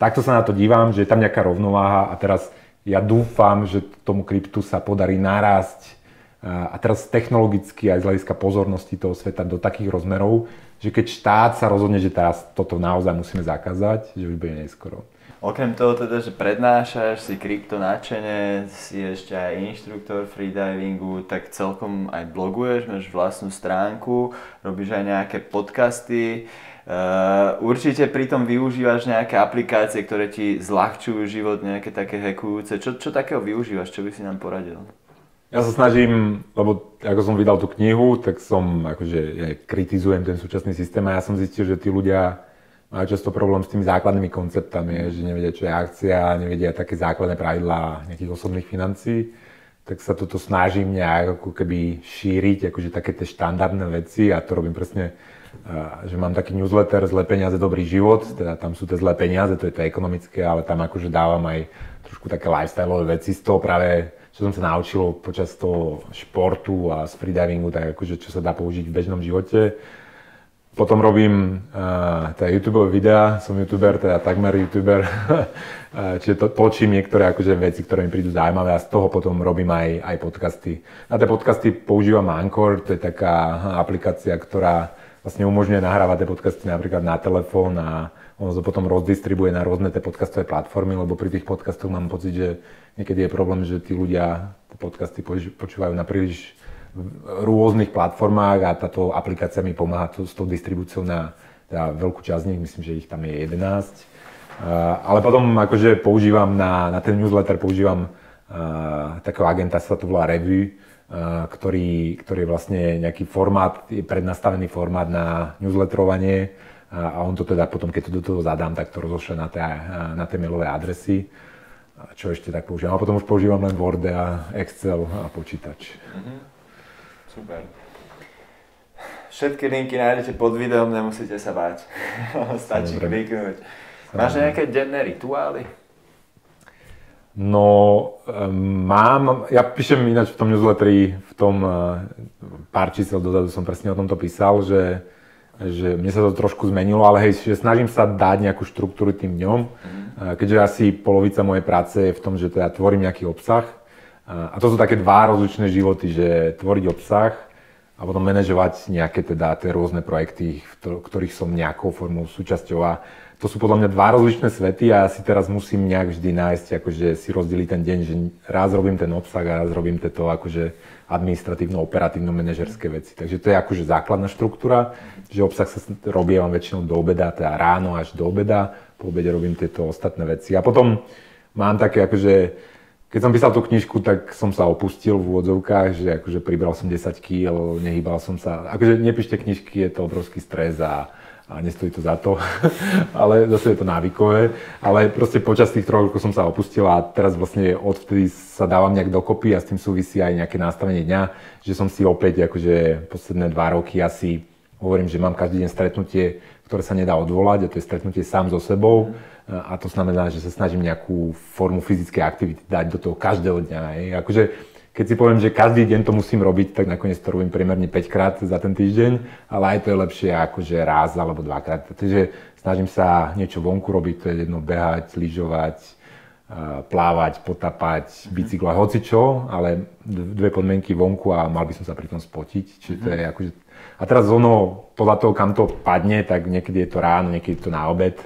takto sa na to dívam, že je tam nejaká rovnováha a teraz ja dúfam, že tomu kryptu sa podarí narásť a teraz technologicky aj z hľadiska pozornosti toho sveta do takých rozmerov, že keď štát sa rozhodne, že teraz toto naozaj musíme zakázať, že už bude neskoro. Okrem toho teda, že prednášaš, si krypto načene, si ešte aj inštruktor freedivingu, tak celkom aj bloguješ, máš vlastnú stránku, robíš aj nejaké podcasty. Uh, určite pritom využívaš nejaké aplikácie, ktoré ti zľahčujú život, nejaké také hackujúce. Čo, čo takého využívaš? Čo by si nám poradil? Ja sa snažím, lebo ako som vydal tú knihu, tak som akože ja kritizujem ten súčasný systém a ja som zistil, že tí ľudia majú často problém s tými základnými konceptami, že nevedia, čo je akcia, nevedia také základné pravidlá nejakých osobných financií tak sa toto snažím nejak ako keby šíriť, akože také tie štandardné veci a to robím presne že mám taký newsletter Zlé peniaze, dobrý život, teda tam sú tie zlé peniaze, to je to ekonomické, ale tam akože dávam aj trošku také lifestyleové veci z toho práve, čo som sa naučil počas toho športu a z freedivingu, tak akože čo sa dá použiť v bežnom živote. Potom robím uh, teda YouTube videá, som youtuber, teda takmer youtuber, čiže to, točím niektoré akože veci, ktoré mi prídu zaujímavé a z toho potom robím aj, aj podcasty. Na tie podcasty používam Anchor, to je taká aplikácia, ktorá vlastne umožňuje nahrávať tie podcasty napríklad na telefón a ono to potom rozdistribuje na rôzne tie podcastové platformy, lebo pri tých podcastoch mám pocit, že niekedy je problém, že tí ľudia tie podcasty počúvajú na príliš rôznych platformách a táto aplikácia mi pomáha to, s tou distribúciou na teda veľkú časť z nich, myslím, že ich tam je 11. Uh, ale potom akože používam na, na ten newsletter, používam uh, takého agenta, sa to volá Review, ktorý, ktorý je vlastne nejaký formát, je prednastavený formát na newsletterovanie a on to teda potom, keď to do toho zadám, tak to rozošle na tie, na tie mailové adresy, čo ešte tak používam. A potom už používam len Word a Excel a počítač. Mm-hmm. Super. Všetky linky nájdete pod videom, nemusíte sa báť. Stačí kliknúť. Máš nejaké denné rituály? No, mám, ja píšem ináč v tom newsletteri, v tom eh, pár čísel dozadu som presne o tomto písal, že, že mne sa to trošku zmenilo, ale hej, že snažím sa dať nejakú štruktúru tým dňom, mm. keďže asi polovica mojej práce je v tom, že teda tvorím nejaký obsah. A to sú také dva rozličné životy, že tvoriť obsah a potom manažovať nejaké teda tie rôzne projekty, v ktorých som nejakou formou súčasťou. A to sú podľa mňa dva rozličné svety a ja si teraz musím nejak vždy nájsť, akože si rozdeliť ten deň, že raz robím ten obsah a raz robím tieto akože administratívno-operatívno-manažerské veci. Takže to je akože základná štruktúra, že obsah sa robievam väčšinou do obeda, teda ráno až do obeda, po obede robím tieto ostatné veci. A potom mám také akože keď som písal tú knižku, tak som sa opustil v úvodzovkách, že akože pribral som 10 kg, nehýbal som sa. Akože nepíšte knižky, je to obrovský stres a, a nestojí to za to, ale zase je to návykové. Ale proste počas tých troch rokov som sa opustil a teraz vlastne odvtedy sa dávam nejak dokopy a s tým súvisí aj nejaké nastavenie dňa, že som si opäť akože posledné dva roky asi hovorím, že mám každý deň stretnutie, ktoré sa nedá odvolať a to je stretnutie sám so sebou. A to znamená, že sa snažím nejakú formu fyzickej aktivity dať do toho každého dňa. Akože, keď si poviem, že každý deň to musím robiť, tak nakoniec to robím primerne 5 krát za ten týždeň, ale aj to je lepšie že raz alebo dvakrát. Takže snažím sa niečo vonku robiť, to je jedno behať, lyžovať, plávať, potapať, mhm. bicyklovať, hoci čo, ale dve podmienky vonku a mal by som sa pri tom spotiť. Čiže to je mhm. akože... A teraz ono, podľa toho, kam to padne, tak niekedy je to ráno, niekedy je to na obed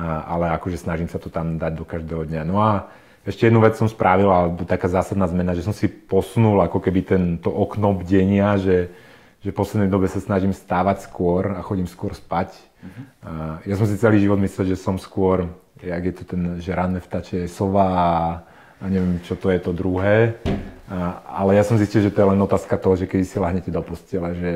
ale akože snažím sa to tam dať do každého dňa. No a ešte jednu vec som spravil, alebo taká zásadná zmena, že som si posunul ako keby tento okno bdenia, že, že v poslednej dobe sa snažím stávať skôr a chodím skôr spať. Uh-huh. Ja som si celý život myslel, že som skôr, jak je to ten, že ranné je sova a, a neviem, čo to je to druhé. A, ale ja som zistil, že to je len otázka toho, že keď si lahnete do postele, že,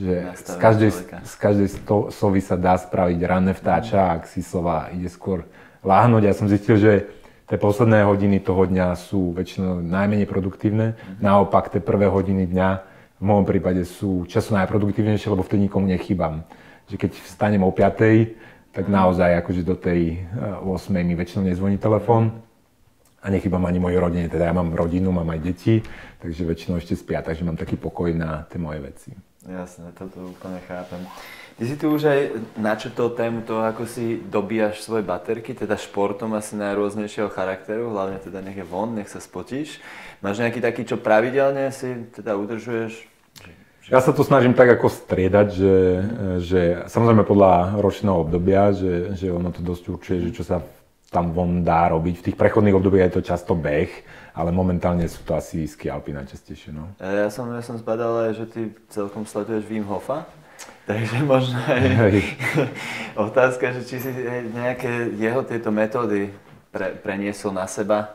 že z každej, z každej sto, sovy sa dá spraviť ranné vtáča, ak si sova ide skôr láhnuť. Ja som zistil, že tie posledné hodiny toho dňa sú väčšinou najmenej produktívne. Mm-hmm. Naopak, tie prvé hodiny dňa v môjom prípade sú času najproduktívnejšie, lebo vtedy nikomu nechýbam. Že keď vstanem o 5, tak mhm. naozaj akože do tej 8 eh, mi väčšinou nezvoní telefón a nechybám ani mojej rodine, teda ja mám rodinu, mám aj deti, takže väčšinou ešte spia, takže mám taký pokoj na tie moje veci. Jasné, toto úplne chápem. Ty si tu už aj načrtol tému toho, ako si dobíjaš svoje baterky, teda športom asi najrôznejšieho charakteru, hlavne teda nech je von, nech sa spotíš. Máš nejaký taký, čo pravidelne si teda udržuješ? Ja sa to snažím tak ako striedať, že, že samozrejme podľa ročného obdobia, že, že ono to dosť určuje, že čo sa tam von dá robiť. V tých prechodných obdobiach je to často beh, ale momentálne sú to asi ski Alpy najčastejšie. No. Ja som, ja som zbadal že ty celkom sleduješ Wim Hofa. Takže možno aj otázka, že či si nejaké jeho tieto metódy pre, preniesol na seba.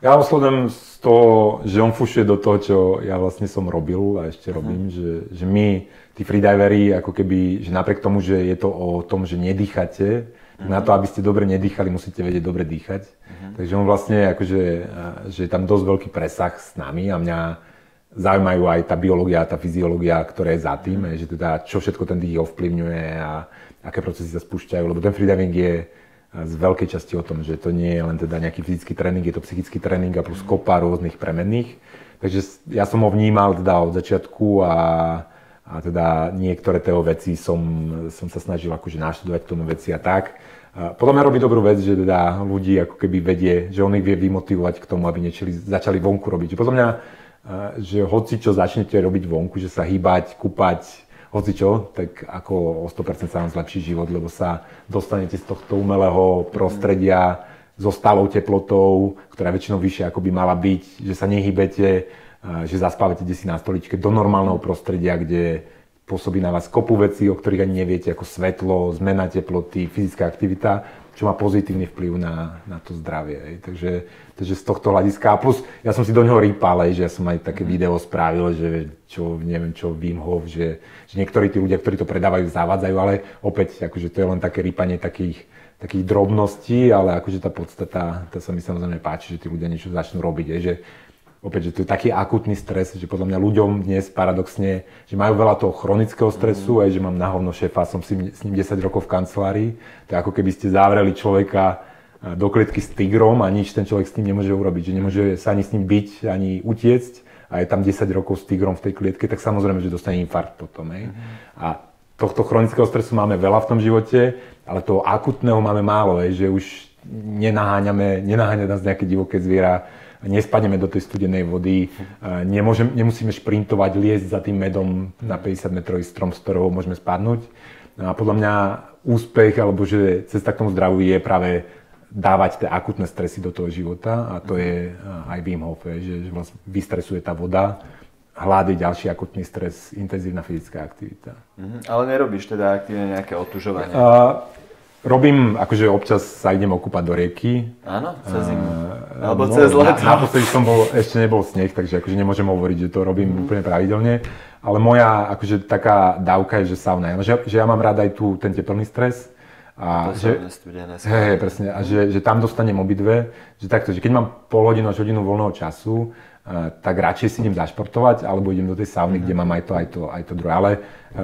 Ja oslovujem z toho, že on fušuje do toho, čo ja vlastne som robil a ešte robím, uh-huh. že, že my, tí freediveri, ako keby, že napriek tomu, že je to o tom, že nedýchate, uh-huh. na to, aby ste dobre nedýchali, musíte vedieť dobre dýchať. Uh-huh. Takže on vlastne, akože, že je tam dosť veľký presah s nami a mňa zaujímajú aj tá biológia, tá fyziológia, ktorá je za tým, uh-huh. že teda čo všetko ten dých ovplyvňuje a aké procesy sa spúšťajú, lebo ten freediving je z veľkej časti o tom, že to nie je len teda nejaký fyzický tréning, je to psychický tréning a plus kopa rôznych premenných. Takže ja som ho vnímal teda od začiatku a a teda niektoré tie veci som, som sa snažil akože naštudovať k tomu veci a tak. A podľa mňa robí dobrú vec, že teda ľudí ako keby vedie, že on ich vie vymotivovať k tomu, aby niečili, začali vonku robiť. Že podľa mňa, že hoci čo začnete robiť vonku, že sa hýbať, kúpať, hoci čo, tak ako o 100% sa vám zlepší život, lebo sa dostanete z tohto umelého prostredia so stálou teplotou, ktorá väčšinou vyššia, ako by mala byť, že sa nehybete, že zaspávate si na stoličke do normálneho prostredia, kde pôsobí na vás kopu vecí, o ktorých ani neviete, ako svetlo, zmena teploty, fyzická aktivita, čo má pozitívny vplyv na, na to zdravie. Hej. Takže, takže z tohto hľadiska, a plus ja som si do neho rýpal, že ja som aj také mhm. video spravil, že čo, neviem čo, Wim Hof, že, že niektorí tí ľudia, ktorí to predávajú, zavádzajú, ale opäť, akože to je len také rýpanie takých, takých drobností, ale akože tá podstata, to sa mi samozrejme páči, že tí ľudia niečo začnú robiť, je, že opäť, že to je taký akutný stres, že podľa mňa ľuďom dnes paradoxne, že majú veľa toho chronického stresu, mm. aj že mám na hovno šéfa, som si, s ním 10 rokov v kancelárii, to je ako keby ste zavreli človeka do klietky s tigrom a nič ten človek s tým nemôže urobiť, že nemôže sa ani s ním byť, ani utiecť a je tam 10 rokov s tigrom v tej klietke, tak samozrejme, že dostane infarkt potom. Mm. A tohto chronického stresu máme veľa v tom živote, ale toho akutného máme málo, že už nenaháňame, nenaháňa nás nejaké divoké zviera, nespadneme do tej studenej vody, nemôžem, nemusíme šprintovať, liesť za tým medom na 50 metrový strom, z ktorého môžeme spadnúť. No a podľa mňa úspech, alebo že cesta k tomu zdraviu je práve dávať tie akutné stresy do toho života a to je aj Wim Hof, že, že vlastne vystresuje tá voda, hlad je ďalší akutný stres, intenzívna fyzická aktivita. Mm-hmm. Ale nerobíš teda aktívne nejaké otužovanie? Uh, Robím, akože občas sa idem okúpať do rieky. Áno, cez zimu. Alebo no, cez leto. Na, naposledy som bol, ešte nebol sneh, takže akože nemôžem hovoriť, že to robím mm. úplne pravidelne. Ale moja akože taká dávka je, že sauna. Že, že ja mám rád aj tu ten teplný stres. A to že, studené hej, presne, a že, že tam dostanem obidve, že takto, že keď mám pol hodinu až hodinu voľného času, tak radšej si idem zašportovať, alebo idem do tej sauny, mm-hmm. kde mám aj to, aj to, aj to druhé. Ale e,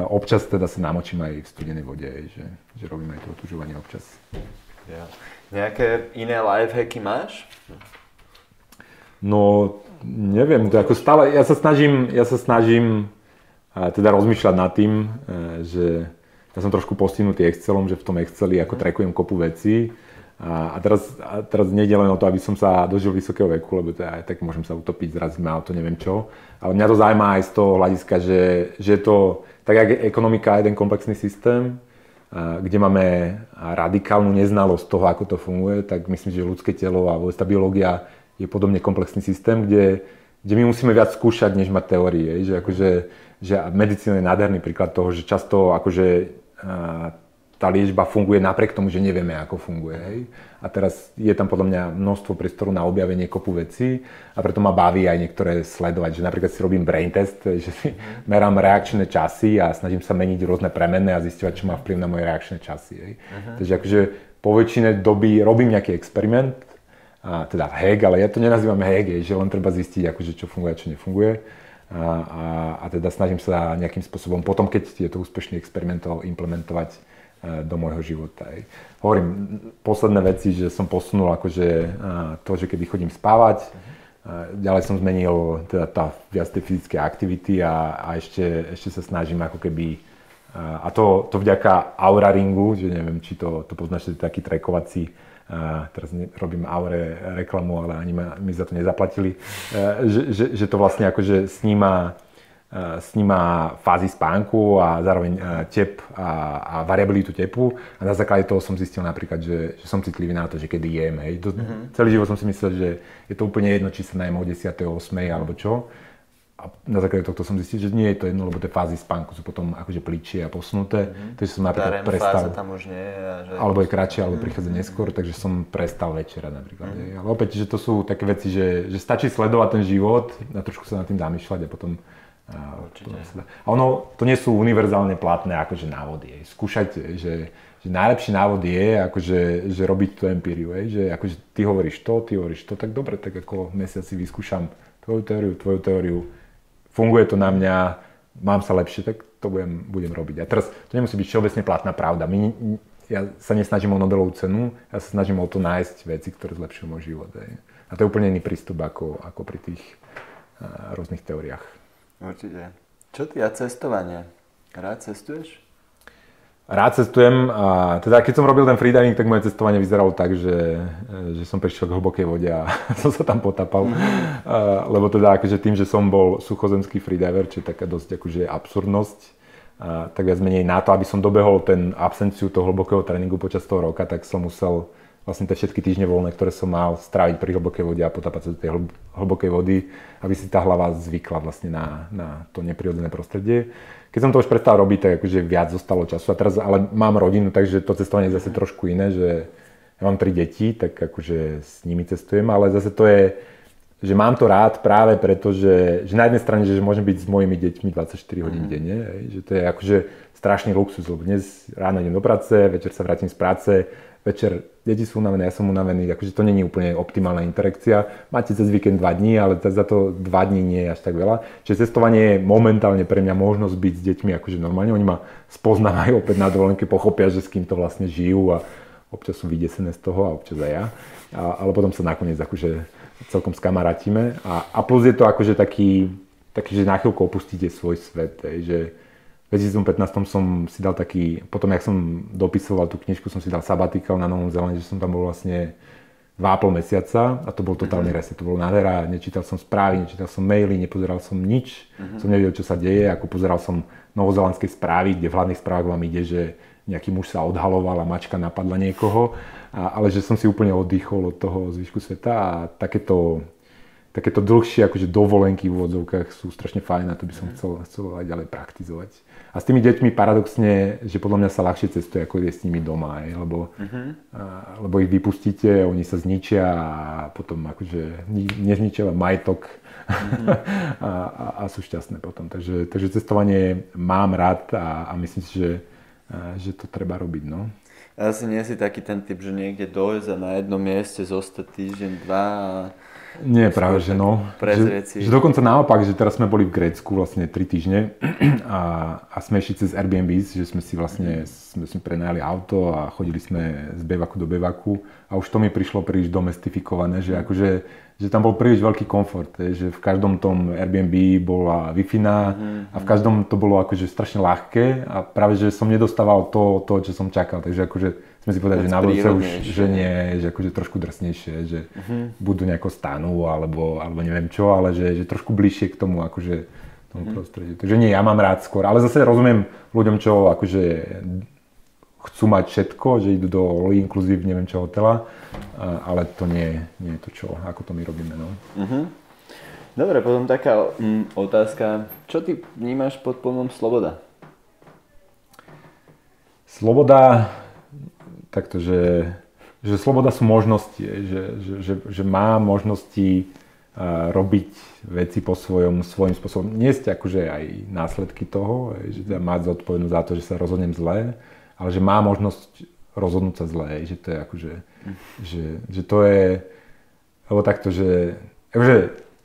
občas teda sa namočím aj v studenej vode, že, že robím aj to otužovanie občas. Ja. Nejaké iné lifehacky máš? No, neviem, to ako stále, ja sa snažím, ja sa snažím teda rozmýšľať nad tým, že ja som trošku postihnutý Excelom, že v tom Exceli ako trekujem kopu vecí a, teraz, a teraz nejde len o to, aby som sa dožil vysokého veku, lebo teda aj tak môžem sa utopiť, zraziť ma to neviem čo. Ale mňa to zaujíma aj z toho hľadiska, že, že je to, tak jak ekonomika jeden komplexný systém, kde máme radikálnu neznalosť toho, ako to funguje, tak myslím, že ľudské telo a tá biológia je podobne komplexný systém, kde, kde my musíme viac skúšať, než mať teórie. Že, akože, že medicína je nádherný príklad toho, že často akože, tá liečba funguje napriek tomu, že nevieme, ako funguje. Hej? A teraz je tam podľa mňa množstvo priestoru na objavenie kopu vecí a preto ma baví aj niektoré sledovať, že napríklad si robím brain test, že si mm. merám reakčné časy a snažím sa meniť rôzne premenné a zistovať, čo má vplyv na moje reakčné časy. Hej? Uh-huh. Takže akože po väčšine doby robím nejaký experiment, a teda hack, ale ja to nenazývam hack, že len treba zistiť, akože, čo funguje a čo nefunguje. A, a, a teda snažím sa nejakým spôsobom potom, keď je to úspešný experiment, implementovať do môjho života. Hovorím, posledné veci, že som posunul akože e, to, že kedy chodím spávať, uh-huh. ďalej som zmenil teda tá viac tej fyzické aktivity a, a ešte, ešte sa snažím ako keby a to, to vďaka Aura Ringu, že neviem, či to, to poznáš, že to je taký trekovací, teraz robím Aure reklamu, ale ani ma, mi za to nezaplatili, že, že, že to vlastne akože sníma E, sníma fázy spánku a zároveň e, tep a, a variabilitu tepu a na základe toho som zistil napríklad, že, že som citlivý na to, že kedy jem. Hej. To, mm-hmm. Celý život som si myslel, že je to úplne jedno, či sa najem o 10. 8. alebo čo. A na základe tohto som zistil, že nie je to jedno, lebo tie fázy spánku sú potom akože pličie a posunuté. Mm-hmm. Takže som napríklad prestal. tam už nie je. Že... Alebo je kratšie, alebo prichádza mm-hmm. neskôr, takže som prestal večera napríklad. Mm-hmm. Ale opäť, že to sú také veci, že, že stačí sledovať ten život a trošku sa nad tým zamýšľať a potom Určite. A ono, to nie sú univerzálne platné akože návody. Aj. Skúšajte, že, že najlepší návod je akože, že robiť tú empíriu. Aj. Že akože ty hovoríš to, ty hovoríš to, tak dobre, tak ako mesiac si vyskúšam tvoju teóriu, tvoju teóriu, funguje to na mňa, mám sa lepšie, tak to budem, budem robiť. A teraz to nemusí byť všeobecne platná pravda. My, ja sa nesnažím o Nobelovú cenu, ja sa snažím o to nájsť veci, ktoré zlepšujú môj život. Aj. A to je úplne iný prístup ako, ako pri tých uh, rôznych teóriách. Určite. Čo ty a cestovanie? Rád cestuješ? Rád cestujem a teda keď som robil ten freediving, tak moje cestovanie vyzeralo tak, že, že som prišiel k hlbokej vode a som sa tam potapal. Uh, lebo teda akože tým, že som bol suchozemský freediver, čiže taká dosť akože absurdnosť, uh, tak viac menej na to, aby som dobehol ten absenciu toho hlbokého tréningu počas toho roka, tak som musel vlastne tie všetky týždne voľné, ktoré som mal stráviť pri hlbokej vode a potapať sa do tej hlbokej vody, aby si tá hlava zvykla vlastne na, na to neprirodzené prostredie. Keď som to už prestal robiť, tak akože viac zostalo času. A teraz ale mám rodinu, takže to cestovanie je zase trošku iné, že ja mám tri deti, tak akože s nimi cestujem, ale zase to je, že mám to rád práve preto, že, že na jednej strane, že môžem byť s mojimi deťmi 24 hodín mm. denne, že to je akože strašný luxus, lebo dnes ráno idem do práce, večer sa vrátim z práce, večer deti sú unavené, ja som unavený, akože to není úplne optimálna interakcia. Máte cez víkend 2 dní, ale za to 2 dní nie je až tak veľa. Čiže cestovanie je momentálne pre mňa možnosť byť s deťmi akože normálne. Oni ma spoznávajú opäť na dovolenke, pochopia, že s kým to vlastne žijú a občas sú vydesené z toho a občas aj ja. A, ale potom sa nakoniec akože celkom skamarátime. A, a plus je to akože taký, taký, že na chvíľku opustíte svoj svet, že v 2015 som si dal taký, potom jak som dopisoval tú knižku, som si dal sabatikal na Novom Zelande, že som tam bol vlastne 2,5 mesiaca a to bol totálny mm-hmm. reset, to bolo nádhera, nečítal som správy, nečítal som maily, nepozeral som nič, mm-hmm. som nevedel, čo sa deje, ako pozeral som novozelandské správy, kde v hlavných správach vám ide, že nejaký muž sa odhaloval a mačka napadla niekoho, a, ale že som si úplne oddychol od toho zvyšku sveta a takéto takéto dlhšie akože dovolenky v úvodzovkách sú strašne fajn a to by som chcel, chcel aj ďalej praktizovať. A s tými deťmi paradoxne, že podľa mňa sa ľahšie cestuje, ako je s nimi doma, aj, lebo, uh-huh. a, lebo ich vypustíte, oni sa zničia a potom akože nezničia majetok uh-huh. a, a, a sú šťastné potom. Takže, takže cestovanie mám rád a, a myslím si, že, a, že to treba robiť. No. Asi nie si taký ten typ, že niekde dojsť a na jednom mieste zostať týždeň, dva a nie, práve, že no. Že, že dokonca naopak, že teraz sme boli v Grécku vlastne 3 týždne a, a sme išli cez Airbnb, že sme si vlastne sme, sme prenajali auto a chodili sme z bevaku do bevaku a už to mi prišlo príliš domestifikované, že akože že tam bol príliš veľký komfort, že v každom tom Airbnb bola wi a v každom to bolo akože strašne ľahké a práve, že som nedostával to, to čo som čakal, takže akože sme si povedali, že na budúce už, že nie, že akože trošku drsnejšie, že uh-huh. budú nejako stanú alebo, alebo neviem čo, ale že, že trošku bližšie k tomu akože tomu uh-huh. prostrediu. Takže nie, ja mám rád skôr, ale zase rozumiem ľuďom, čo akože chcú mať všetko, že idú do all inclusive, neviem čo, hotela, ale to nie, nie je to čo, ako to my robíme. No. Uh-huh. Dobre, potom taká mm, otázka. Čo ty vnímaš pod pojmom sloboda? Sloboda takto, že, že sloboda sú možnosti, že, že, že, že má možnosti robiť veci po svojom, svojím spôsobom. Nie ste akože aj následky toho, že teda mať zodpovednosť za to, že sa rozhodnem zle, ale že má možnosť rozhodnúť sa zle, že to je akože, že, že to je, lebo takto, že, akože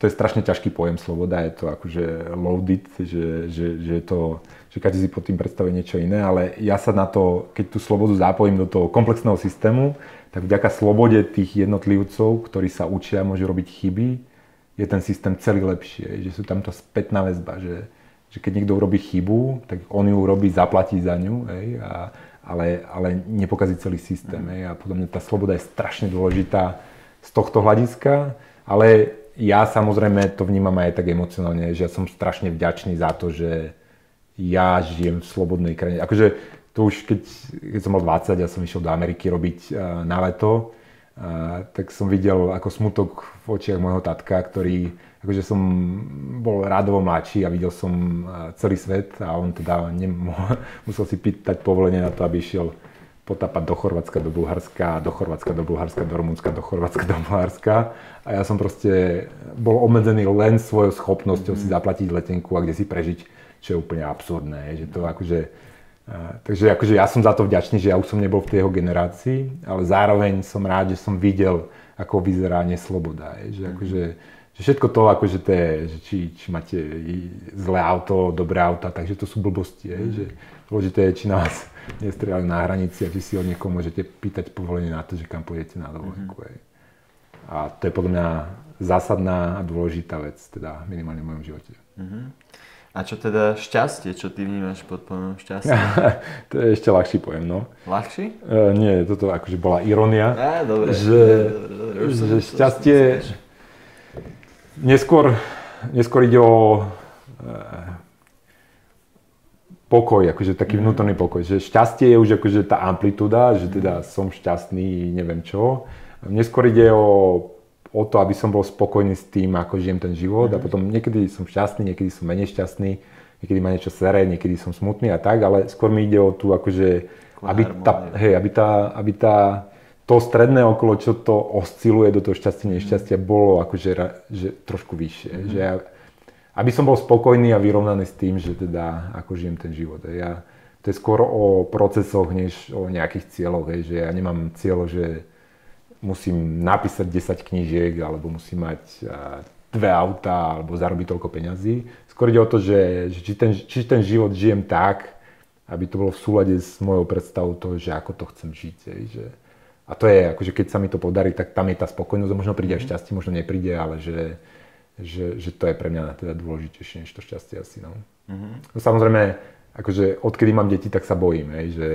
to je strašne ťažký pojem sloboda, je to akože loaded, že, že, že to, že každý si pod tým predstavuje niečo iné, ale ja sa na to, keď tú slobodu zapojím do toho komplexného systému, tak vďaka slobode tých jednotlivcov, ktorí sa učia, môžu robiť chyby, je ten systém celý lepší, že sú tam to spätná väzba, že, že keď niekto urobí chybu, tak on ju urobí, zaplatí za ňu, hej, a, ale, ale nepokazí celý systém. Hej, a podľa mňa tá sloboda je strašne dôležitá z tohto hľadiska, ale ja samozrejme to vnímam aj tak emocionálne, že ja som strašne vďačný za to, že ja žijem v slobodnej krajine. Akože to už keď, keď som mal 20 a ja som išiel do Ameriky robiť uh, na leto, uh, tak som videl ako smutok v očiach môjho tatka, ktorý, akože som bol rádovo mladší a videl som uh, celý svet a on teda nemohol, musel si pýtať povolenie na to, aby išiel potápať do Chorvátska, do Bulharska, do Chorvátska, do Bulharska, do Rumunska, do Chorvátska, do Bulharska. A ja som proste bol obmedzený len svojou schopnosťou mm. si zaplatiť letenku a kde si prežiť, čo je úplne absurdné. Že to akože, takže akože ja som za to vďačný, že ja už som nebol v tej jeho generácii, ale zároveň som rád, že som videl, ako vyzerá nesloboda. Že, mm. akože, že všetko to, akože to je, že či, či máte zlé auto, dobré auto, takže to sú blbosti. Mm. Že dôležité je, či na vás nestrieľali na hranici a či si od niekoho môžete pýtať povolenie na to, že kam pôjdete na dovolenku. Mm-hmm. A to je podľa mňa zásadná a dôležitá vec, teda minimálne v mojom živote. Mm-hmm. A čo teda šťastie? Čo ty vnímaš pod pojmom šťastie? to je ešte ľahší pojem, no. Ľahší? Uh, nie, toto akože bola ironia. Á, dobre, že, dobre, dobre, že šťastie... Neskôr, neskôr ide o uh, pokoj, akože taký mhm. vnútorný pokoj. Že šťastie je už akože tá amplitúda, že teda som šťastný, neviem čo. Neskôr ide o, o to, aby som bol spokojný s tým, ako žijem ten život a mhm. potom niekedy som šťastný, niekedy som menej šťastný, niekedy ma niečo sere, niekedy som smutný a tak, ale skôr mi ide o tú akože, aby tá, hej, aby tá, aby tá, to stredné okolo, čo to osciluje do toho šťastia, nešťastia, bolo akože že trošku vyššie. Mm. Že ja, aby som bol spokojný a vyrovnaný s tým, že teda ako žijem ten život. Ja, to je skôr o procesoch, než o nejakých cieľoch. Hej, že ja nemám cieľ, že musím napísať 10 knížiek, alebo musím mať dve auta, alebo zarobiť toľko peňazí. Skôr ide o to, že, že či, ten, či ten život žijem tak, aby to bolo v súlade s mojou predstavou toho, že ako to chcem žiť. Hej, že, a to je, akože keď sa mi to podarí, tak tam je tá spokojnosť, možno príde aj mhm. šťastie, možno nepríde, ale že, že, že to je pre mňa teda dôležitejšie než to šťastie asi. No. Mm-hmm. Samozrejme, akože odkedy mám deti, tak sa bojím, hej, že,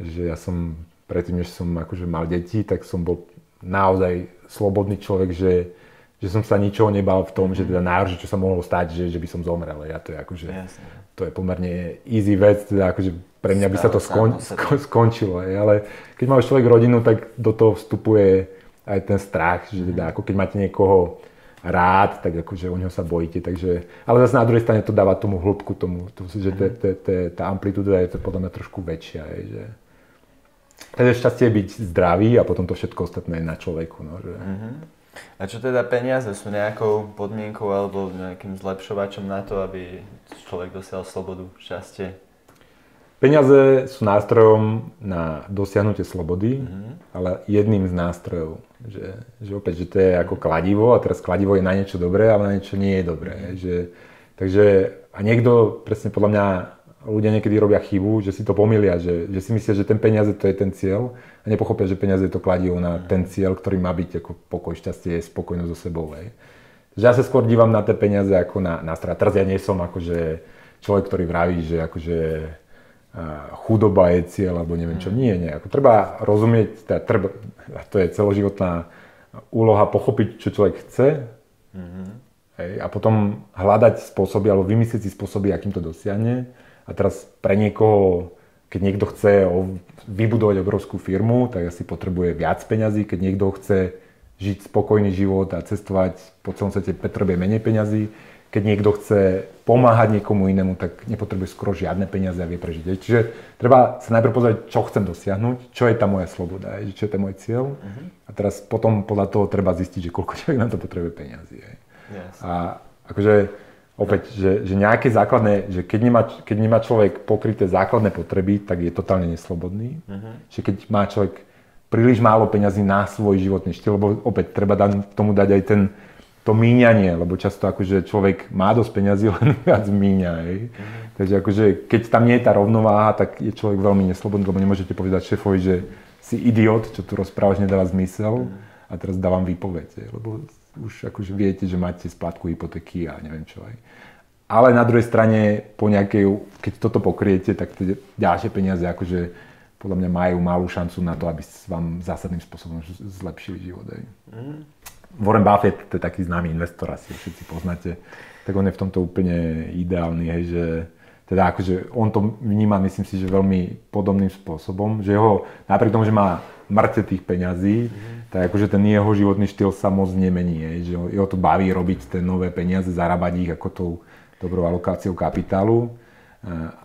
že ja som predtým, než som akože mal deti, tak som bol naozaj slobodný človek, že, že som sa ničoho nebal v tom, mm-hmm. že teda najhoršie, čo sa mohlo stať, že, že by som zomrel. Ja to je akože, Jasne. to je pomerne easy vec, teda akože pre mňa by sa to skon, skon, skončilo. Hej. Ale keď má človek rodinu, tak do toho vstupuje aj ten strach, že teda ako keď máte niekoho rád, tak akože o neho sa bojíte. Takže, ale zase na druhej strane to dáva tomu hĺbku, tomu, tomu že te, te, te, tá amplitúda je to podľa mňa trošku väčšia. Je, že... Takže šťastie je byť zdravý a potom to všetko ostatné je na človeku. No, že... Uh-huh. A čo teda peniaze sú nejakou podmienkou alebo nejakým zlepšovačom na to, aby človek dosiahol slobodu, šťastie? Peniaze sú nástrojom na dosiahnutie slobody, mm-hmm. ale jedným z nástrojov. Že, že opäť, že to je ako kladivo a teraz kladivo je na niečo dobré, ale na niečo nie je dobré. Mm-hmm. Že, takže a niekto, presne podľa mňa, ľudia niekedy robia chybu, že si to pomýlia, že, že si myslia, že ten peniaze to je ten cieľ a nepochopia, že peniaze je to kladivo na mm-hmm. ten cieľ, ktorý má byť ako pokoj, šťastie, spokojnosť so sebou. Hej. Takže ja sa skôr dívam na tie peniaze ako na nástroj. Teraz ja nie som akože človek, ktorý vraví, že akože chudoba je cieľ, alebo neviem čo. Nie, nie. Ako treba rozumieť, teda treba, to je celoživotná úloha pochopiť, čo človek chce mm-hmm. hej, a potom hľadať spôsoby, alebo vymyslieť si spôsoby, akým to dosiahne. A teraz pre niekoho, keď niekto chce vybudovať obrovskú firmu, tak asi potrebuje viac peňazí. Keď niekto chce žiť spokojný život a cestovať po celom svete, potrebuje menej peňazí keď niekto chce pomáhať niekomu inému, tak nepotrebuje skoro žiadne peniaze a vie prežiť. Čiže treba sa najprv pozrieť, čo chcem dosiahnuť, čo je tá moja sloboda, čo je ten môj cieľ. Uh-huh. A teraz potom podľa toho treba zistiť, že koľko človek na to potrebuje peniazy. Yes. A akože opäť, že, že nejaké základné, že keď nemá, keď nemá človek pokryté základné potreby, tak je totálne neslobodný. Uh-huh. Že keď má človek príliš málo peňazí na svoj životný štýl, lebo opäť treba tomu dať aj ten, to míňanie, lebo často akože človek má dosť peňazí, len viac míňa. Hej. Mm. Takže akože, keď tam nie je tá rovnováha, tak je človek veľmi neslobodný, lebo nemôžete povedať šéfovi, že si idiot, čo tu rozprávaš, nedáva zmysel mm. a teraz dávam výpoveď, hej, lebo už akože viete, že máte splátku hypotéky a neviem čo aj. Ale na druhej strane, po nejakej, keď toto pokriete, tak tie ďalšie peniaze akože podľa mňa majú malú šancu na to, aby vám zásadným spôsobom zlepšili život. Hej. Warren Buffett, to je taký známy investor, asi všetci poznáte, tak on je v tomto úplne ideálny, hej, že teda akože on to vníma, myslím si, že veľmi podobným spôsobom, že jeho, napriek tomu, že má mŕte tých peňazí, mm-hmm. tak akože ten jeho životný štýl sa moc nemení, hej, že jeho to baví robiť tie nové peniaze, zarábať ich ako tou dobrou alokáciou kapitálu.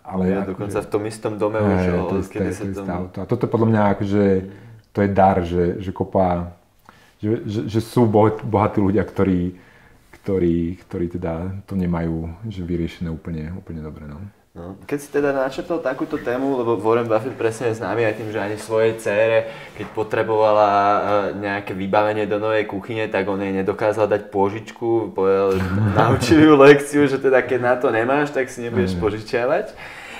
Ale ja, akože, dokonca v tom istom dome už, to, kedy sa to... A toto je podľa mňa akože, to je dar, že, že kopa že, že, že sú bohatí ľudia, ktorí, ktorí, ktorí teda to nemajú že vyriešené úplne, úplne dobre. No. No, keď si teda načrtol takúto tému, lebo Warren Buffett presne je známy aj tým, že ani svojej cére, keď potrebovala e, nejaké vybavenie do novej kuchyne, tak on jej nedokázal dať požičku, povedal, naučil ju lekciu, že teda keď na to nemáš, tak si nebudeš požičiavať.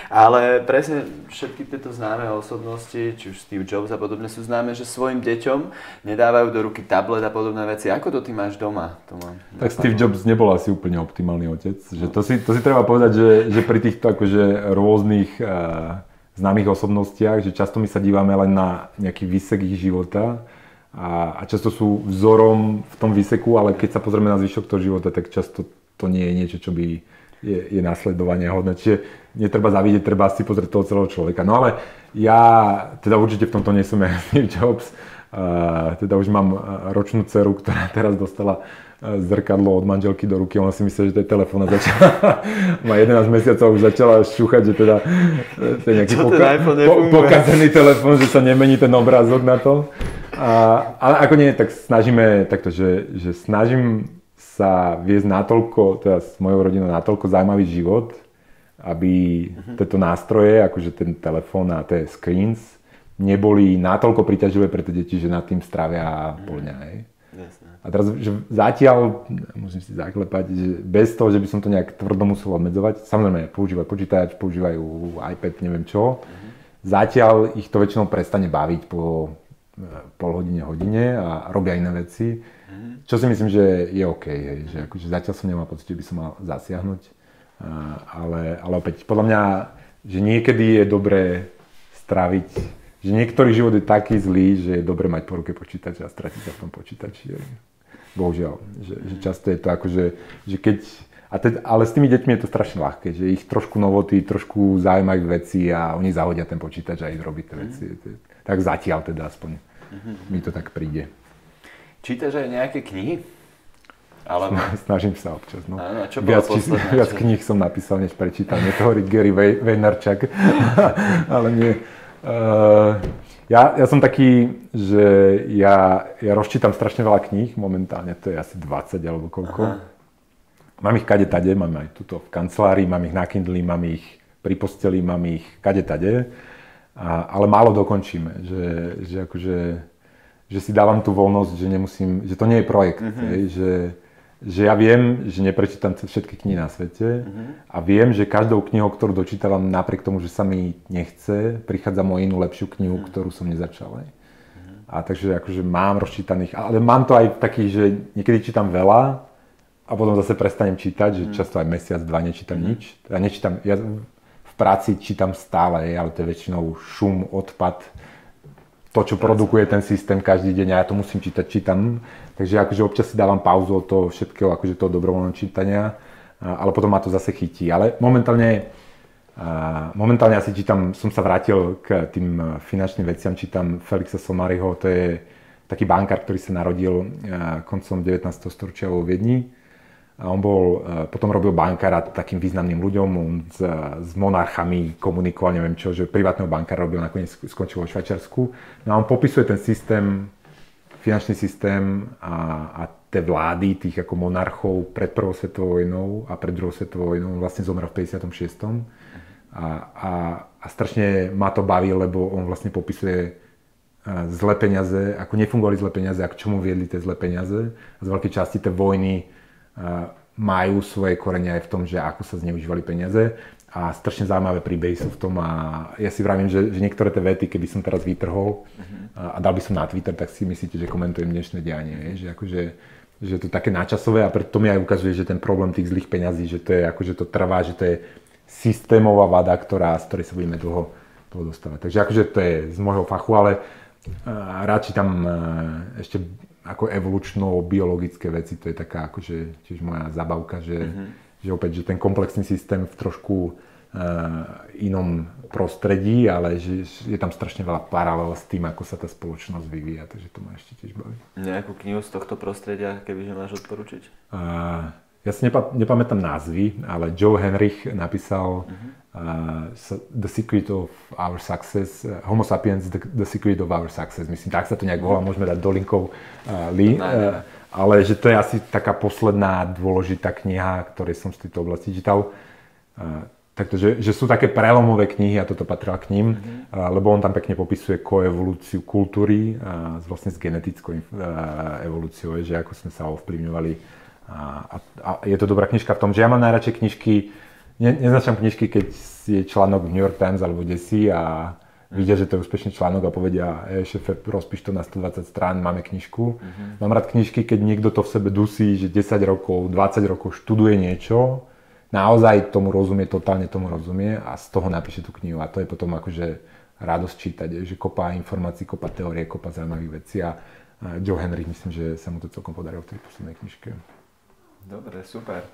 Ale presne všetky tieto známe osobnosti, či už Steve Jobs a podobne, sú známe, že svojim deťom nedávajú do ruky tablet a podobné veci. Ako to ty máš doma? To mám tak Steve Jobs nebol asi úplne optimálny otec. Že to, si, to si treba povedať, že, že pri týchto akože rôznych uh, známych osobnostiach, že často my sa dívame len na nejaký výsek ich života a, a často sú vzorom v tom výseku, ale keď sa pozrieme na zvyšok toho života, tak často to nie je niečo, čo by je, je nasledovanie hodné. Čiže netreba zavidieť, treba si pozrieť toho celého človeka. No ale ja teda určite v tomto nie som Steve Jobs. Uh, teda už mám ročnú dceru, ktorá teraz dostala zrkadlo od manželky do ruky, ona si myslí, že to je telefón a začala, má 11 mesiacov, už začala šúchať, že teda to je nejaký poka- po- pokazený telefón, že sa nemení ten obrázok na to. A, ale ako nie, tak snažíme takto, že, že snažím sa viesť natoľko, teda s mojou rodinou natoľko zaujímavý život, aby uh-huh. tieto nástroje, akože ten telefón a tie screens, neboli natoľko priťaživé pre tie deti, že nad tým stravia uh-huh. pol dňa. A teraz, že zatiaľ, musím si zaklepať, že bez toho, že by som to nejak tvrdo musel obmedzovať, samozrejme používajú počítač, používajú iPad, neviem čo, uh-huh. zatiaľ ich to väčšinou prestane baviť po eh, pol hodine, hodine a robia iné veci čo si myslím, že je OK, hej, že akože zatiaľ som nemal pocit, že by som mal zasiahnuť, ale, ale opäť podľa mňa, že niekedy je dobré straviť, že niektorý život je taký zlý, že je dobré mať po ruke počítač a stratiť sa v tom počítači. Bohužiaľ, že, že často je to ako, že, keď a te, ale s tými deťmi je to strašne ľahké, že ich trošku novoty, trošku zaujímajú veci a oni zahodia ten počítač a idú robiť tie veci. Mm. Tak zatiaľ teda aspoň mm-hmm. mi to tak príde. Čítaš aj nejaké knihy? Ale... Snažím sa občas. No. Áno, čo viac, čís, viac kníh som napísal, než prečítal. Nie to hovorí Gary Vaynerchuk, ale nie. Uh, ja, ja som taký, že ja, ja rozčítam strašne veľa kníh momentálne, to je asi 20 alebo koľko. Aha. Mám ich kade tade, mám aj tuto v kancelárii, mám ich na Kindle, mám ich pri posteli, mám ich kade tade, a, ale málo dokončíme, že, že akože že si dávam tú voľnosť, že nemusím, že to nie je projekt, mm-hmm. hej, že, že ja viem, že neprečítam všetky knihy na svete mm-hmm. a viem, že každou knihou, ktorú dočítavam, napriek tomu, že sa mi nechce, prichádza o inú lepšiu knihu, mm-hmm. ktorú som nezačal. Hej. Mm-hmm. A takže akože mám rozčítaných, ale mám to aj taký, že niekedy čítam veľa a potom zase prestanem čítať, že mm-hmm. často aj mesiac, dva nečítam mm-hmm. nič. Ja nečítam, ja v práci čítam stále, ale to je väčšinou šum, odpad, to, čo produkuje ten systém každý deň a ja to musím čítať, čítam. Takže akože občas si dávam pauzu od toho všetkého, akože toho dobrovoľného čítania, ale potom ma to zase chytí. Ale momentálne, momentálne asi čítam, som sa vrátil k tým finančným veciam, čítam Felixa Somariho, to je taký bankár, ktorý sa narodil koncom 19. storočia vo Viedni on bol, e, potom robil bankára takým významným ľuďom, on s, s monarchami komunikoval, neviem čo, že privátneho bankára robil, nakoniec skončil vo Švajčiarsku. No a on popisuje ten systém, finančný systém a, a tie vlády tých ako monarchov pred prvou svetovou vojnou a pred druhou svetovou vojnou. On vlastne zomrel v 56. A, a, a strašne ma to baví, lebo on vlastne popisuje e, zlé peniaze, ako nefungovali zlé peniaze, a k čomu viedli tie zlé peniaze. A z veľkej časti tie vojny majú svoje korene aj v tom, že ako sa zneužívali peniaze a strašne zaujímavé príbehy sú v tom a ja si vravím, že, že niektoré tie vety, keby som teraz vytrhol uh-huh. a dal by som na Twitter, tak si myslíte, že komentujem dnešné dianie, že akože že to je také náčasové a preto mi aj ukazuje, že ten problém tých zlých peňazí, že to je akože to trvá, že to je systémová vada, ktorá, z ktorej sa budeme dlho, dlho dostávať. Takže akože to je z môjho fachu, ale rád čítam ešte ako evolučno-biologické veci, to je taká akože tiež moja zabavka, že, mm-hmm. že opäť, že ten komplexný systém v trošku uh, inom prostredí, ale že je tam strašne veľa paralel s tým, ako sa tá spoločnosť vyvíja, takže to ma ešte tiež baví. Nejakú knihu z tohto prostredia, kebyže máš odporučiť? Uh, ja si nepa- nepamätám názvy, ale Joe Henrich napísal uh-huh uh, The Secret of Our Success, uh, Homo Sapiens, the, the Secret of Our Success. Myslím, tak sa to nejak volá, môžeme dať do linkov uh, li, uh, ale že to je asi taká posledná dôležitá kniha, ktorej som z tejto oblasti čítal. Uh, Takže že sú také prelomové knihy a toto patrila k ním, mm-hmm. lebo on tam pekne popisuje koevolúciu kultúry a vlastne s genetickou evolúciou, že ako sme sa ovplyvňovali. A, a, a je to dobrá knižka v tom, že ja mám najradšej knižky, ne, neznačam knižky, keď je článok v New York Times alebo desi a vidia, že to je úspešný článok a povedia, e, šefe, rozpíš to na 120 strán, máme knižku. Uh-huh. Mám rád knižky, keď niekto to v sebe dusí, že 10 rokov, 20 rokov študuje niečo, naozaj tomu rozumie, totálne tomu rozumie a z toho napíše tú knihu. A to je potom akože radosť čítať, že kopa informácií, kopa teórie, kopa zaujímavých vecí a Joe Henry, myslím, že sa mu to celkom podarilo v tej poslednej knižke. Dobre, super.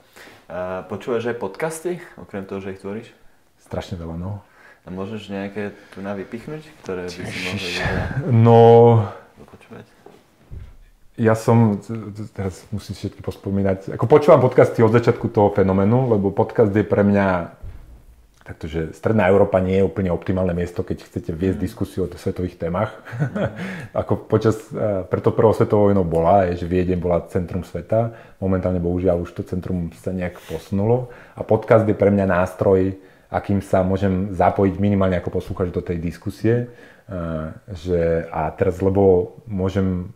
A počúvaš aj podcasty, okrem toho, že ich tvoríš? Strašne veľa, no. A môžeš nejaké tu na vypichnúť, ktoré by si mohol No... Počúvať? Ja som, teraz musím si všetky pospomínať, ako počúvam podcasty od začiatku toho fenoménu, lebo podcast je pre mňa Takže Stredná Európa nie je úplne optimálne miesto, keď chcete viesť mm. diskusiu o svetových témach. Mm. Ako počas, e, preto prvou svetovou vojnou bola, je, že Viedeň bola centrum sveta. Momentálne bohužiaľ už to centrum sa nejak posunulo. A podcast je pre mňa nástroj, akým sa môžem zapojiť minimálne ako poslúchač do tej diskusie. E, že, a teraz, lebo môžem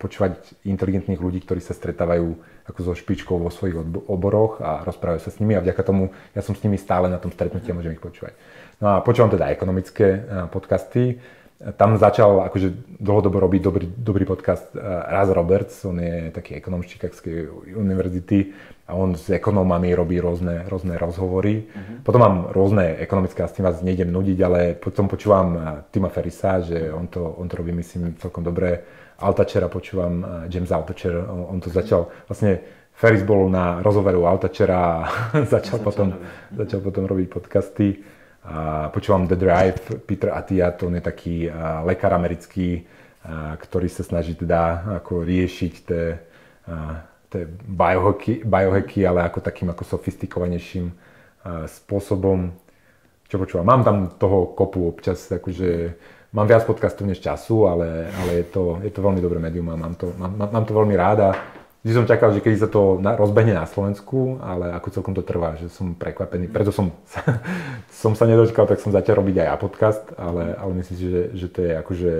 počúvať inteligentných ľudí, ktorí sa stretávajú ako so špičkou vo svojich oboroch a rozprávajú sa s nimi a vďaka tomu ja som s nimi stále na tom stretnutí a môžem ich počúvať. No a počúvam teda ekonomické podcasty. Tam začal akože dlhodobo robiť dobrý, dobrý podcast Raz Roberts, on je taký ekonom z Chicagskej univerzity a on s ekonómami robí rôzne, rôzne rozhovory. Uh-huh. Potom mám rôzne ekonomické, a s tým vás nejdem nudiť, ale potom počúvam Tima Ferisa, že on to, on to robí myslím celkom dobre Altačera počúvam, James Altacher, on, to začal, vlastne Ferris bol na rozhovore u Altačera a začal, potom, začal potom robiť podcasty. A počúvam The Drive, Peter Attia, to on je taký uh, lekár americký, uh, ktorý sa snaží teda ako riešiť tie, uh, tie biohacky, biohacky, ale ako takým ako sofistikovanejším spôsobom. Čo počúvam? Mám tam toho kopu občas, akože mám viac podcastov než času, ale, ale je, to, je to veľmi dobré médium a mám to, mám, mám to veľmi ráda. Vždy som čakal, že keď sa to na, rozbehne na Slovensku, ale ako celkom to trvá, že som prekvapený. Preto som, som sa nedočkal, tak som začal robiť aj ja podcast, ale, ale myslím si, že, že to je akože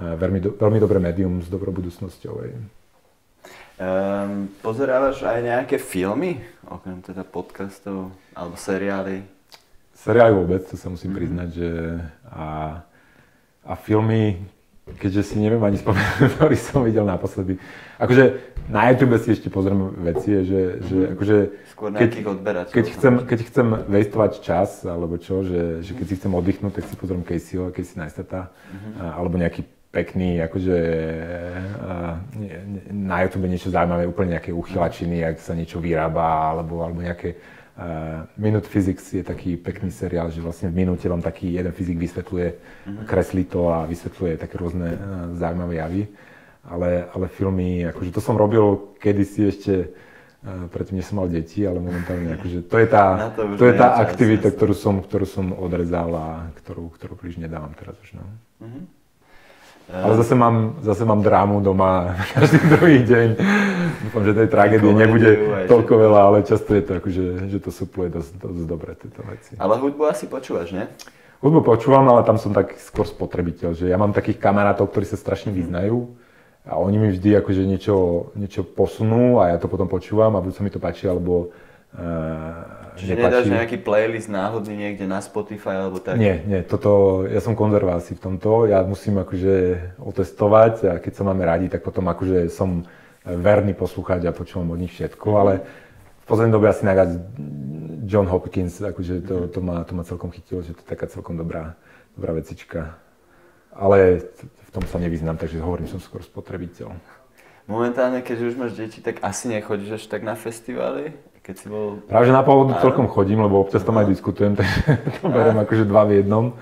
veľmi, do, veľmi dobré médium s dobrou budúcnosťou. Um, pozerávaš aj nejaké filmy, okrem teda podcastov alebo seriály? Seriály vôbec, to sa musím mm-hmm. priznať, že a, a filmy, keďže si neviem ani spomenúť, ktorý som videl naposledy. Akože na YouTube si ešte pozriem veci, že, že mhm. akože... Skôr keď, keď, chcem, keď chcem wastovať čas, alebo čo, že, že keď si chcem oddychnúť, tak si pozriem Caseyho, Casey Neistata, mm-hmm. alebo nejaký pekný, akože na YouTube niečo zaujímavé, úplne nejaké uchylačiny, ak sa niečo vyrába, alebo, alebo nejaké Minute Physics je taký pekný seriál, že vlastne v minúte vám taký jeden fyzik vysvetľuje, mm-hmm. kreslí to a vysvetľuje také rôzne uh, zaujímavé javy. Ale, ale filmy, akože to som robil kedysi ešte uh, predtým, než som mal deti, ale momentálne akože to je tá, to, to je tá aktivita, ktorú som, ktorú som odrezal a ktorú, ktorú príliš nedávam teraz už. No. Mm-hmm. Ale zase mám, zase mám drámu doma každý druhý deň. Dúfam, že tej tragédie nebude toľko veľa, ale často je to akože, že to supluje dosť, dosť dobre tieto veci. Ale hudbu asi počúvaš, nie? Hudbu počúvam, ale tam som tak skôr spotrebiteľ, že ja mám takých kamarátov, ktorí sa strašne vyznajú a oni mi vždy akože niečo, niečo posunú a ja to potom počúvam a buď sa mi to páči, alebo uh, Čiže nedáš nejaký playlist náhodný niekde na Spotify alebo tak? Nie, nie, toto, ja som konzerváci v tomto, ja musím akože otestovať a keď sa máme radi, tak potom akože som verný poslucháč a počúvam od nich všetko, mm. ale v poslednej dobe asi najviac John Hopkins, akože to, to, ma, to ma celkom chytilo, že to je taká celkom dobrá, dobrá vecička. Ale v tom sa nevyznám, takže hovorím, som skôr spotrebiteľ. Momentálne, keď už máš deti, tak asi nechodíš až tak na festivály? Keď si bol... Práve že na pôvodu celkom chodím, lebo občas tam aj diskutujem, tak to beriem akože dva v jednom.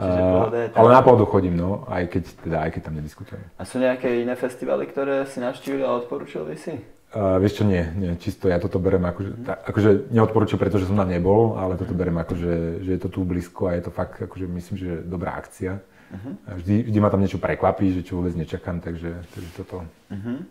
Uh, ale na pôvodu chodím, no, aj keď, teda, aj keď tam nediskutujem. A sú nejaké iné festivaly, ktoré si navštívil a odporúčil by si? Uh, vieš čo, nie, nie, čisto ja toto berem akože, mm. akože neodporúčam, pretože som tam nebol, ale toto berem akože, že je to tu blízko a je to fakt, akože myslím, že dobrá akcia. Uh-huh. Vždy, vždy ma tam niečo prekvapí, že čo vôbec nečakám, takže, takže toto. Uh-huh.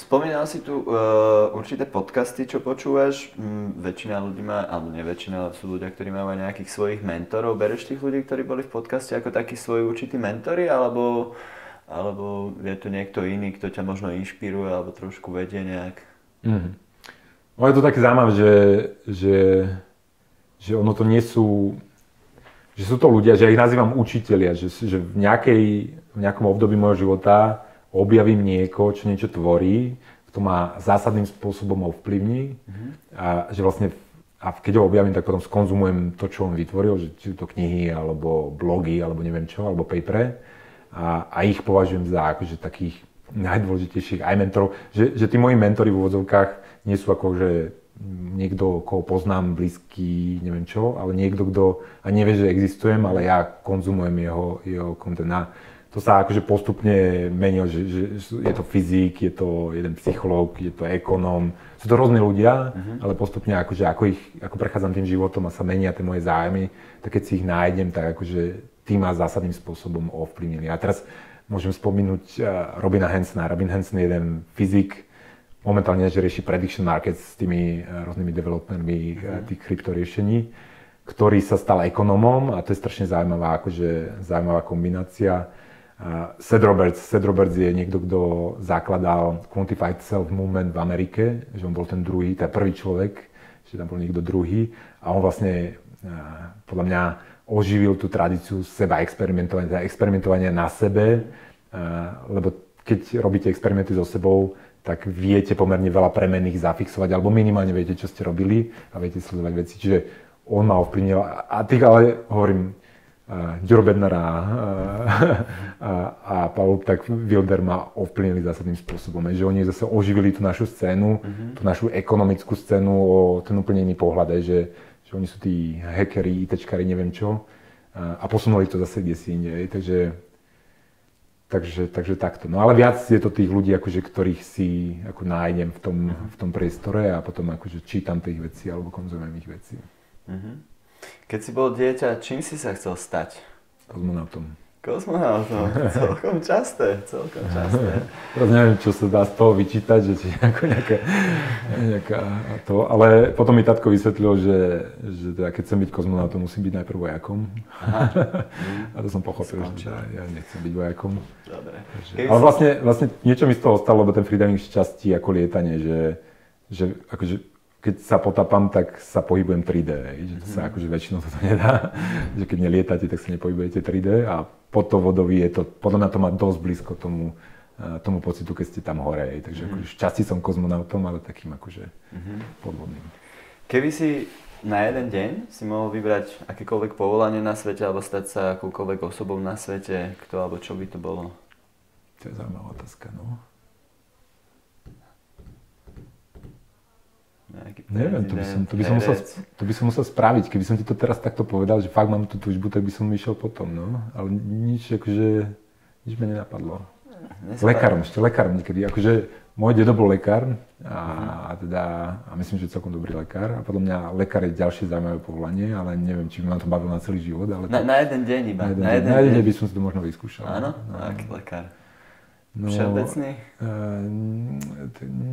Spomínal si tu uh, určité podcasty, čo počúvaš. Mm, väčšina ľudí má, alebo nie väčšina, ale sú ľudia, ktorí majú aj nejakých svojich mentorov. Bereš tých ľudí, ktorí boli v podcaste ako takí svoji určití mentory, alebo, alebo je tu niekto iný, kto ťa možno inšpiruje, alebo trošku vedie nejak? Mm. No je to také zaujímavé, že, že, že ono to nie sú, že sú to ľudia, že ja ich nazývam učitelia, že, že v, nejakej, v nejakom období môjho života objavím niekoho, čo niečo tvorí, to ma zásadným spôsobom ovplyvní mm-hmm. a že vlastne a keď ho objavím, tak potom skonzumujem to, čo on vytvoril, že či to knihy, alebo blogy, alebo neviem čo, alebo papere a, a ich považujem za akože takých najdôležitejších aj mentorov, že, že tí moji mentori v úvodzovkách nie sú ako, že niekto, koho poznám, blízky, neviem čo, ale niekto, kto a nevie, že existujem, ale ja konzumujem jeho, jeho content to sa akože postupne menilo, že, že je to fyzik, je to jeden psychológ, je to ekonóm. Sú to rôzne ľudia, uh-huh. ale postupne akože ako, ich, ako prechádzam tým životom a sa menia tie moje zájmy, tak keď si ich nájdem, tak akože tí ma zásadným spôsobom ovplyvnili. A teraz môžem spomenúť uh, Robina Hansona. Robin Hanson je jeden fyzik, momentálne že rieši prediction markets s tými uh, rôznymi developermi uh-huh. tých kryptoriešení, ktorý sa stal ekonomom a to je strašne zaujímavá, akože, zaujímavá kombinácia Seth Roberts, Seth Roberts je niekto, kto zakladal Quantified Self Movement v Amerike, že on bol ten druhý, ten prvý človek, že tam bol niekto druhý a on vlastne podľa mňa oživil tú tradíciu seba experimentovania, teda experimentovania na sebe, lebo keď robíte experimenty so sebou, tak viete pomerne veľa premenných zafixovať, alebo minimálne viete, čo ste robili a viete sledovať veci. Čiže on ma ovplyvnil. A tých ale, hovorím, Ďuro Bednar a, a, Pavel tak Wilder ma ovplyvnili zásadným spôsobom, že oni zase oživili tú našu scénu, mm-hmm. tú našu ekonomickú scénu o ten úplne iný pohľad, že, že oni sú tí hackeri, ITčkari, neviem čo a, a posunuli to zase kde si inde. Takže Takže, takže takto. No ale viac je to tých ľudí, akože, ktorých si ako nájdem v tom, v tom priestore a potom akože čítam tých vecí alebo konzumujem ich veci. Uh-huh. Keď si bol dieťa, čím si sa chcel stať? Kozmonautom. Kozmonautom, celkom časté, celkom časté. Teraz neviem, čo sa dá z toho vyčítať, že či ako nejaká, nejaká to, ale potom mi tatko vysvetlil, že, že teda keď chcem byť kozmonautom, musím byť najprv vojakom. Aha. A to som pochopil, Skončil. že teda ja nechcem byť vojakom. Dobre. Takže, ale vlastne, vlastne niečo mi z toho stalo, lebo ten freediving šťastí ako lietanie, že, že akože keď sa potapám, tak sa pohybujem 3D, že to sa mhm. akože väčšinou to nedá, že keď nelietate, tak sa nepohybujete 3D a pod to vodový je to, podľa mňa to má dosť blízko tomu, eh, tomu pocitu, keď ste tam hore, takže mm-hmm. akože šťastí som kozmonautom, ale takým akože mm-hmm. podvodným. Keby si na jeden deň si mohol vybrať akékoľvek povolanie na svete alebo stať sa akúkoľvek osobou na svete, kto alebo čo by to bolo? To je zaujímavá otázka, no. Neviem, to by, som, to, by som musel, to by som musel spraviť. Keby som ti to teraz takto povedal, že fakt mám tú túžbu, tak by som išiel potom, no. Ale nič, akože, nič mi nenapadlo. Lekárom, ešte lekárom niekedy. Akože môj dedo bol lekár a, a teda, a myslím, že celkom dobrý lekár. A podľa mňa lekár je ďalšie zaujímavé povolanie, ale neviem, či by ma to bavilo na celý život. Ale na, to, na jeden deň iba. Na jeden, na jeden, na jeden deň by som si to možno vyskúšal. Áno? No. Aký lekár? No, Všeobecný? Uh,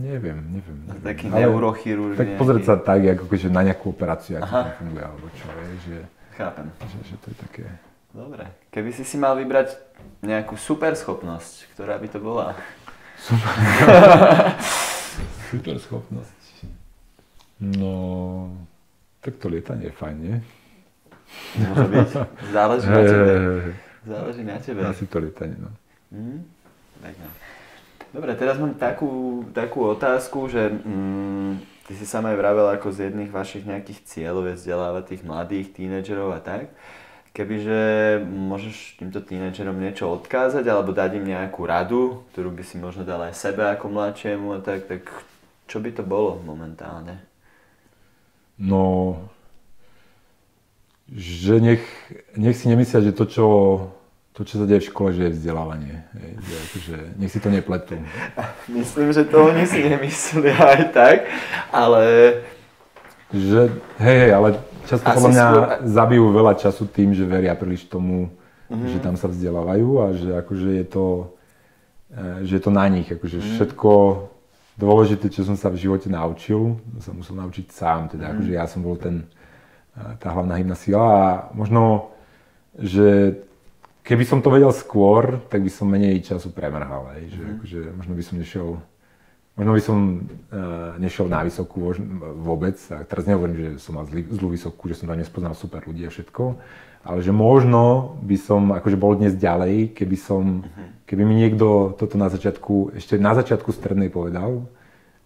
neviem, neviem. neviem. Taký neurochirurg. Tak pozrieť sa tak, ako keďže na nejakú operáciu, ako to funguje, alebo čo je, že... Chápem. Že, že to je také... Dobre. Keby si si mal vybrať nejakú super schopnosť, ktorá by to bola? Super, super schopnosť. No, tak to lietanie je fajn, nie? Môže byť. Záleží na tebe. Záleží na tebe. Asi to lietanie, no. Mm? Dobre, teraz mám takú, takú otázku, že mm, ty si sama aj vravel ako z jedných vašich nejakých cieľov je vzdelávať tých mladých tínedžerov a tak. Kebyže môžeš týmto tínedžerom niečo odkázať alebo dať im nejakú radu, ktorú by si možno dal aj sebe ako mladšiemu a tak, tak čo by to bolo momentálne? No, že nech, nech si nemyslia, že to, čo to, čo sa deje v škole, že je vzdelávanie. Že akože, nech si to nepletú. Myslím, že to oni si nemysleli aj tak, ale... Že, hej, hej, ale často podľa mňa skôr... zabijú veľa času tým, že veria príliš tomu, mm-hmm. že tam sa vzdelávajú a že akože je to, e, že je to na nich. Akože mm-hmm. všetko dôležité, čo som sa v živote naučil, som musel naučiť sám. Teda mm-hmm. akože ja som bol ten, e, tá hlavná hybná sila a možno, že keby som to vedel skôr, tak by som menej času premrhal. Hej, že, mm. akože, možno by som nešiel Možno by som uh, nešiel na vysokú vôbec. A teraz nehovorím, že som mal zlý, zlú vysokú, že som tam nespoznal super ľudí a všetko. Ale že možno by som akože bol dnes ďalej, keby som, mhm. keby mi niekto toto na začiatku, ešte na začiatku strednej povedal,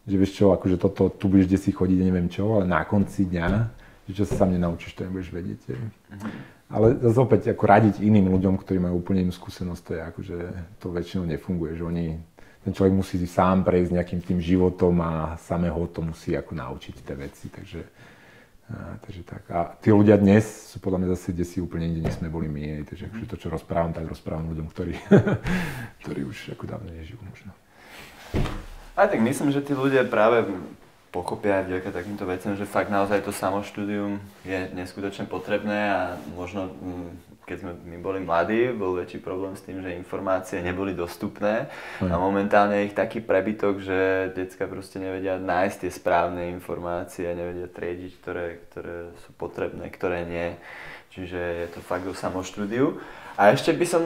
že vieš čo, akože toto, tu budeš kde si chodiť, neviem čo, ale na konci dňa, že čo sa sám nenaučíš, to nebudeš vedieť. Mm-hmm. Ale zase opäť ako radiť iným ľuďom, ktorí majú úplne inú skúsenosť, to je akože to väčšinou nefunguje, že oni, ten človek musí si sám prejsť nejakým tým životom a samého to musí ako naučiť tie veci, takže, a, takže tak. A tí ľudia dnes sú podľa mňa zase kde si úplne inde, než sme boli my, takže akože to, čo rozprávam, tak rozprávam ľuďom, ktorí, ktorí už ako dávno nežijú možno. A tak myslím, že tí ľudia práve pochopia vďaka takýmto veciam, že fakt naozaj to samoštúdium je neskutočne potrebné a možno mm, keď sme my boli mladí, bol väčší problém s tým, že informácie neboli dostupné a momentálne je ich taký prebytok, že decka proste nevedia nájsť tie správne informácie, nevedia triediť, ktoré, ktoré sú potrebné, ktoré nie. Čiže je to fakt do samoštúdiu. A ešte by som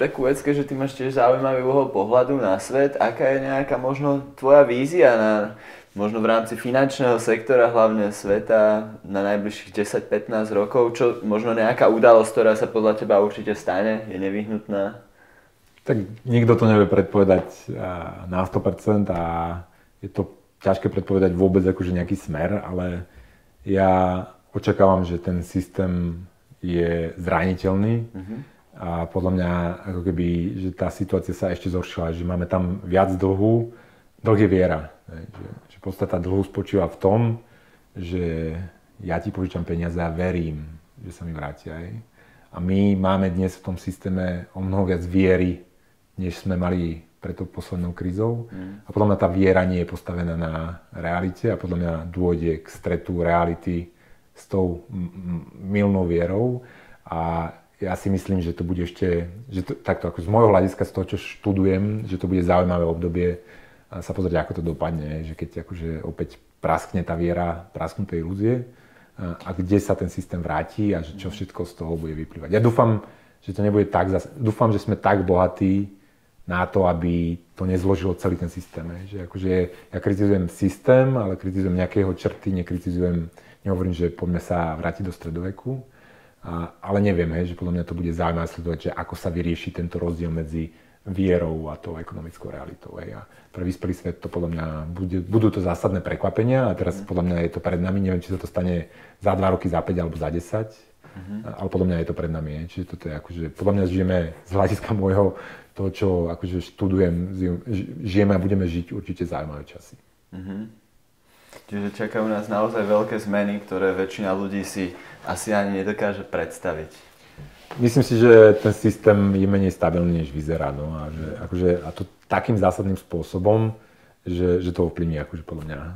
takú vec, že ty máš tiež zaujímavý uhol pohľadu na svet. Aká je nejaká možno tvoja vízia na možno v rámci finančného sektora, hlavne sveta, na najbližších 10-15 rokov? Čo možno nejaká udalosť, ktorá sa podľa teba určite stane, je nevyhnutná? Tak nikto to nevie predpovedať na 100% a je to ťažké predpovedať vôbec akože nejaký smer, ale ja očakávam, že ten systém je zraniteľný uh-huh. a podľa mňa ako keby, že tá situácia sa ešte zhoršila, že máme tam viac dlhu, dlh je viera. Že, že podstata dlhu spočíva v tom, že ja ti požičam peniaze a verím, že sa mi vrátia. Aj. A my máme dnes v tom systéme o mnoho viac viery, než sme mali pred tou poslednou krízou. Mm. A podľa mňa tá viera nie je postavená na realite a podľa mňa dôjde k stretu reality s tou milnou vierou. A ja si myslím, že to bude ešte, že to, takto ako z môjho hľadiska, z toho, čo študujem, že to bude zaujímavé obdobie sa pozrieť, ako to dopadne, že keď akože opäť praskne tá viera, prasknú tie ilúzie a kde sa ten systém vráti a že čo všetko z toho bude vyplývať. Ja dúfam, že to nebude tak, zase, dúfam, že sme tak bohatí, na to, aby to nezložilo celý ten systém. Že akože ja kritizujem systém, ale kritizujem nejaké jeho črty, nekritizujem, nehovorím, že poďme sa vrátiť do stredoveku, a, ale neviem, hej, že podľa mňa to bude zaujímavé sledovať, že ako sa vyrieši tento rozdiel medzi vierou a tou ekonomickou realitou. Hej. A pre vyspelý svet to podľa mňa bude, budú to zásadné prekvapenia a teraz podľa mňa je to pred nami, neviem, či sa to stane za 2 roky, za 5 alebo za 10, Uh-huh. Ale podľa mňa je to pred nami. Je. Čiže toto je akože, podľa mňa žijeme z hľadiska môjho, to, čo akože študujem, žijeme a budeme žiť určite zaujímavé časy. Uh-huh. Čiže čakajú nás naozaj veľké zmeny, ktoré väčšina ľudí si asi ani nedokáže predstaviť. Myslím si, že ten systém je menej stabilný, než vyzerá. No, a, že, akože, a to takým zásadným spôsobom, že, že to ovplyvní akože podľa mňa e,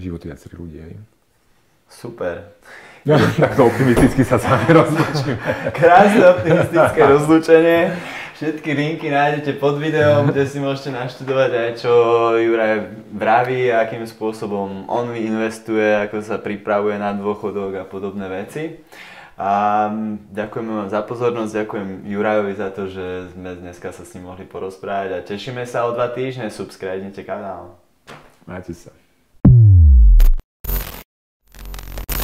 životy viacerých ľudí. Super. No, takto optimisticky sa s vami rozlúčime. Krásne optimistické rozlúčenie. Všetky linky nájdete pod videom, kde si môžete naštudovať aj čo Juraj vraví, akým spôsobom on investuje, ako sa pripravuje na dôchodok a podobné veci. A ďakujeme vám za pozornosť, ďakujem Jurajovi za to, že sme dneska sa s ním mohli porozprávať a tešíme sa o dva týždne, subscribnite kanál. Majte sa.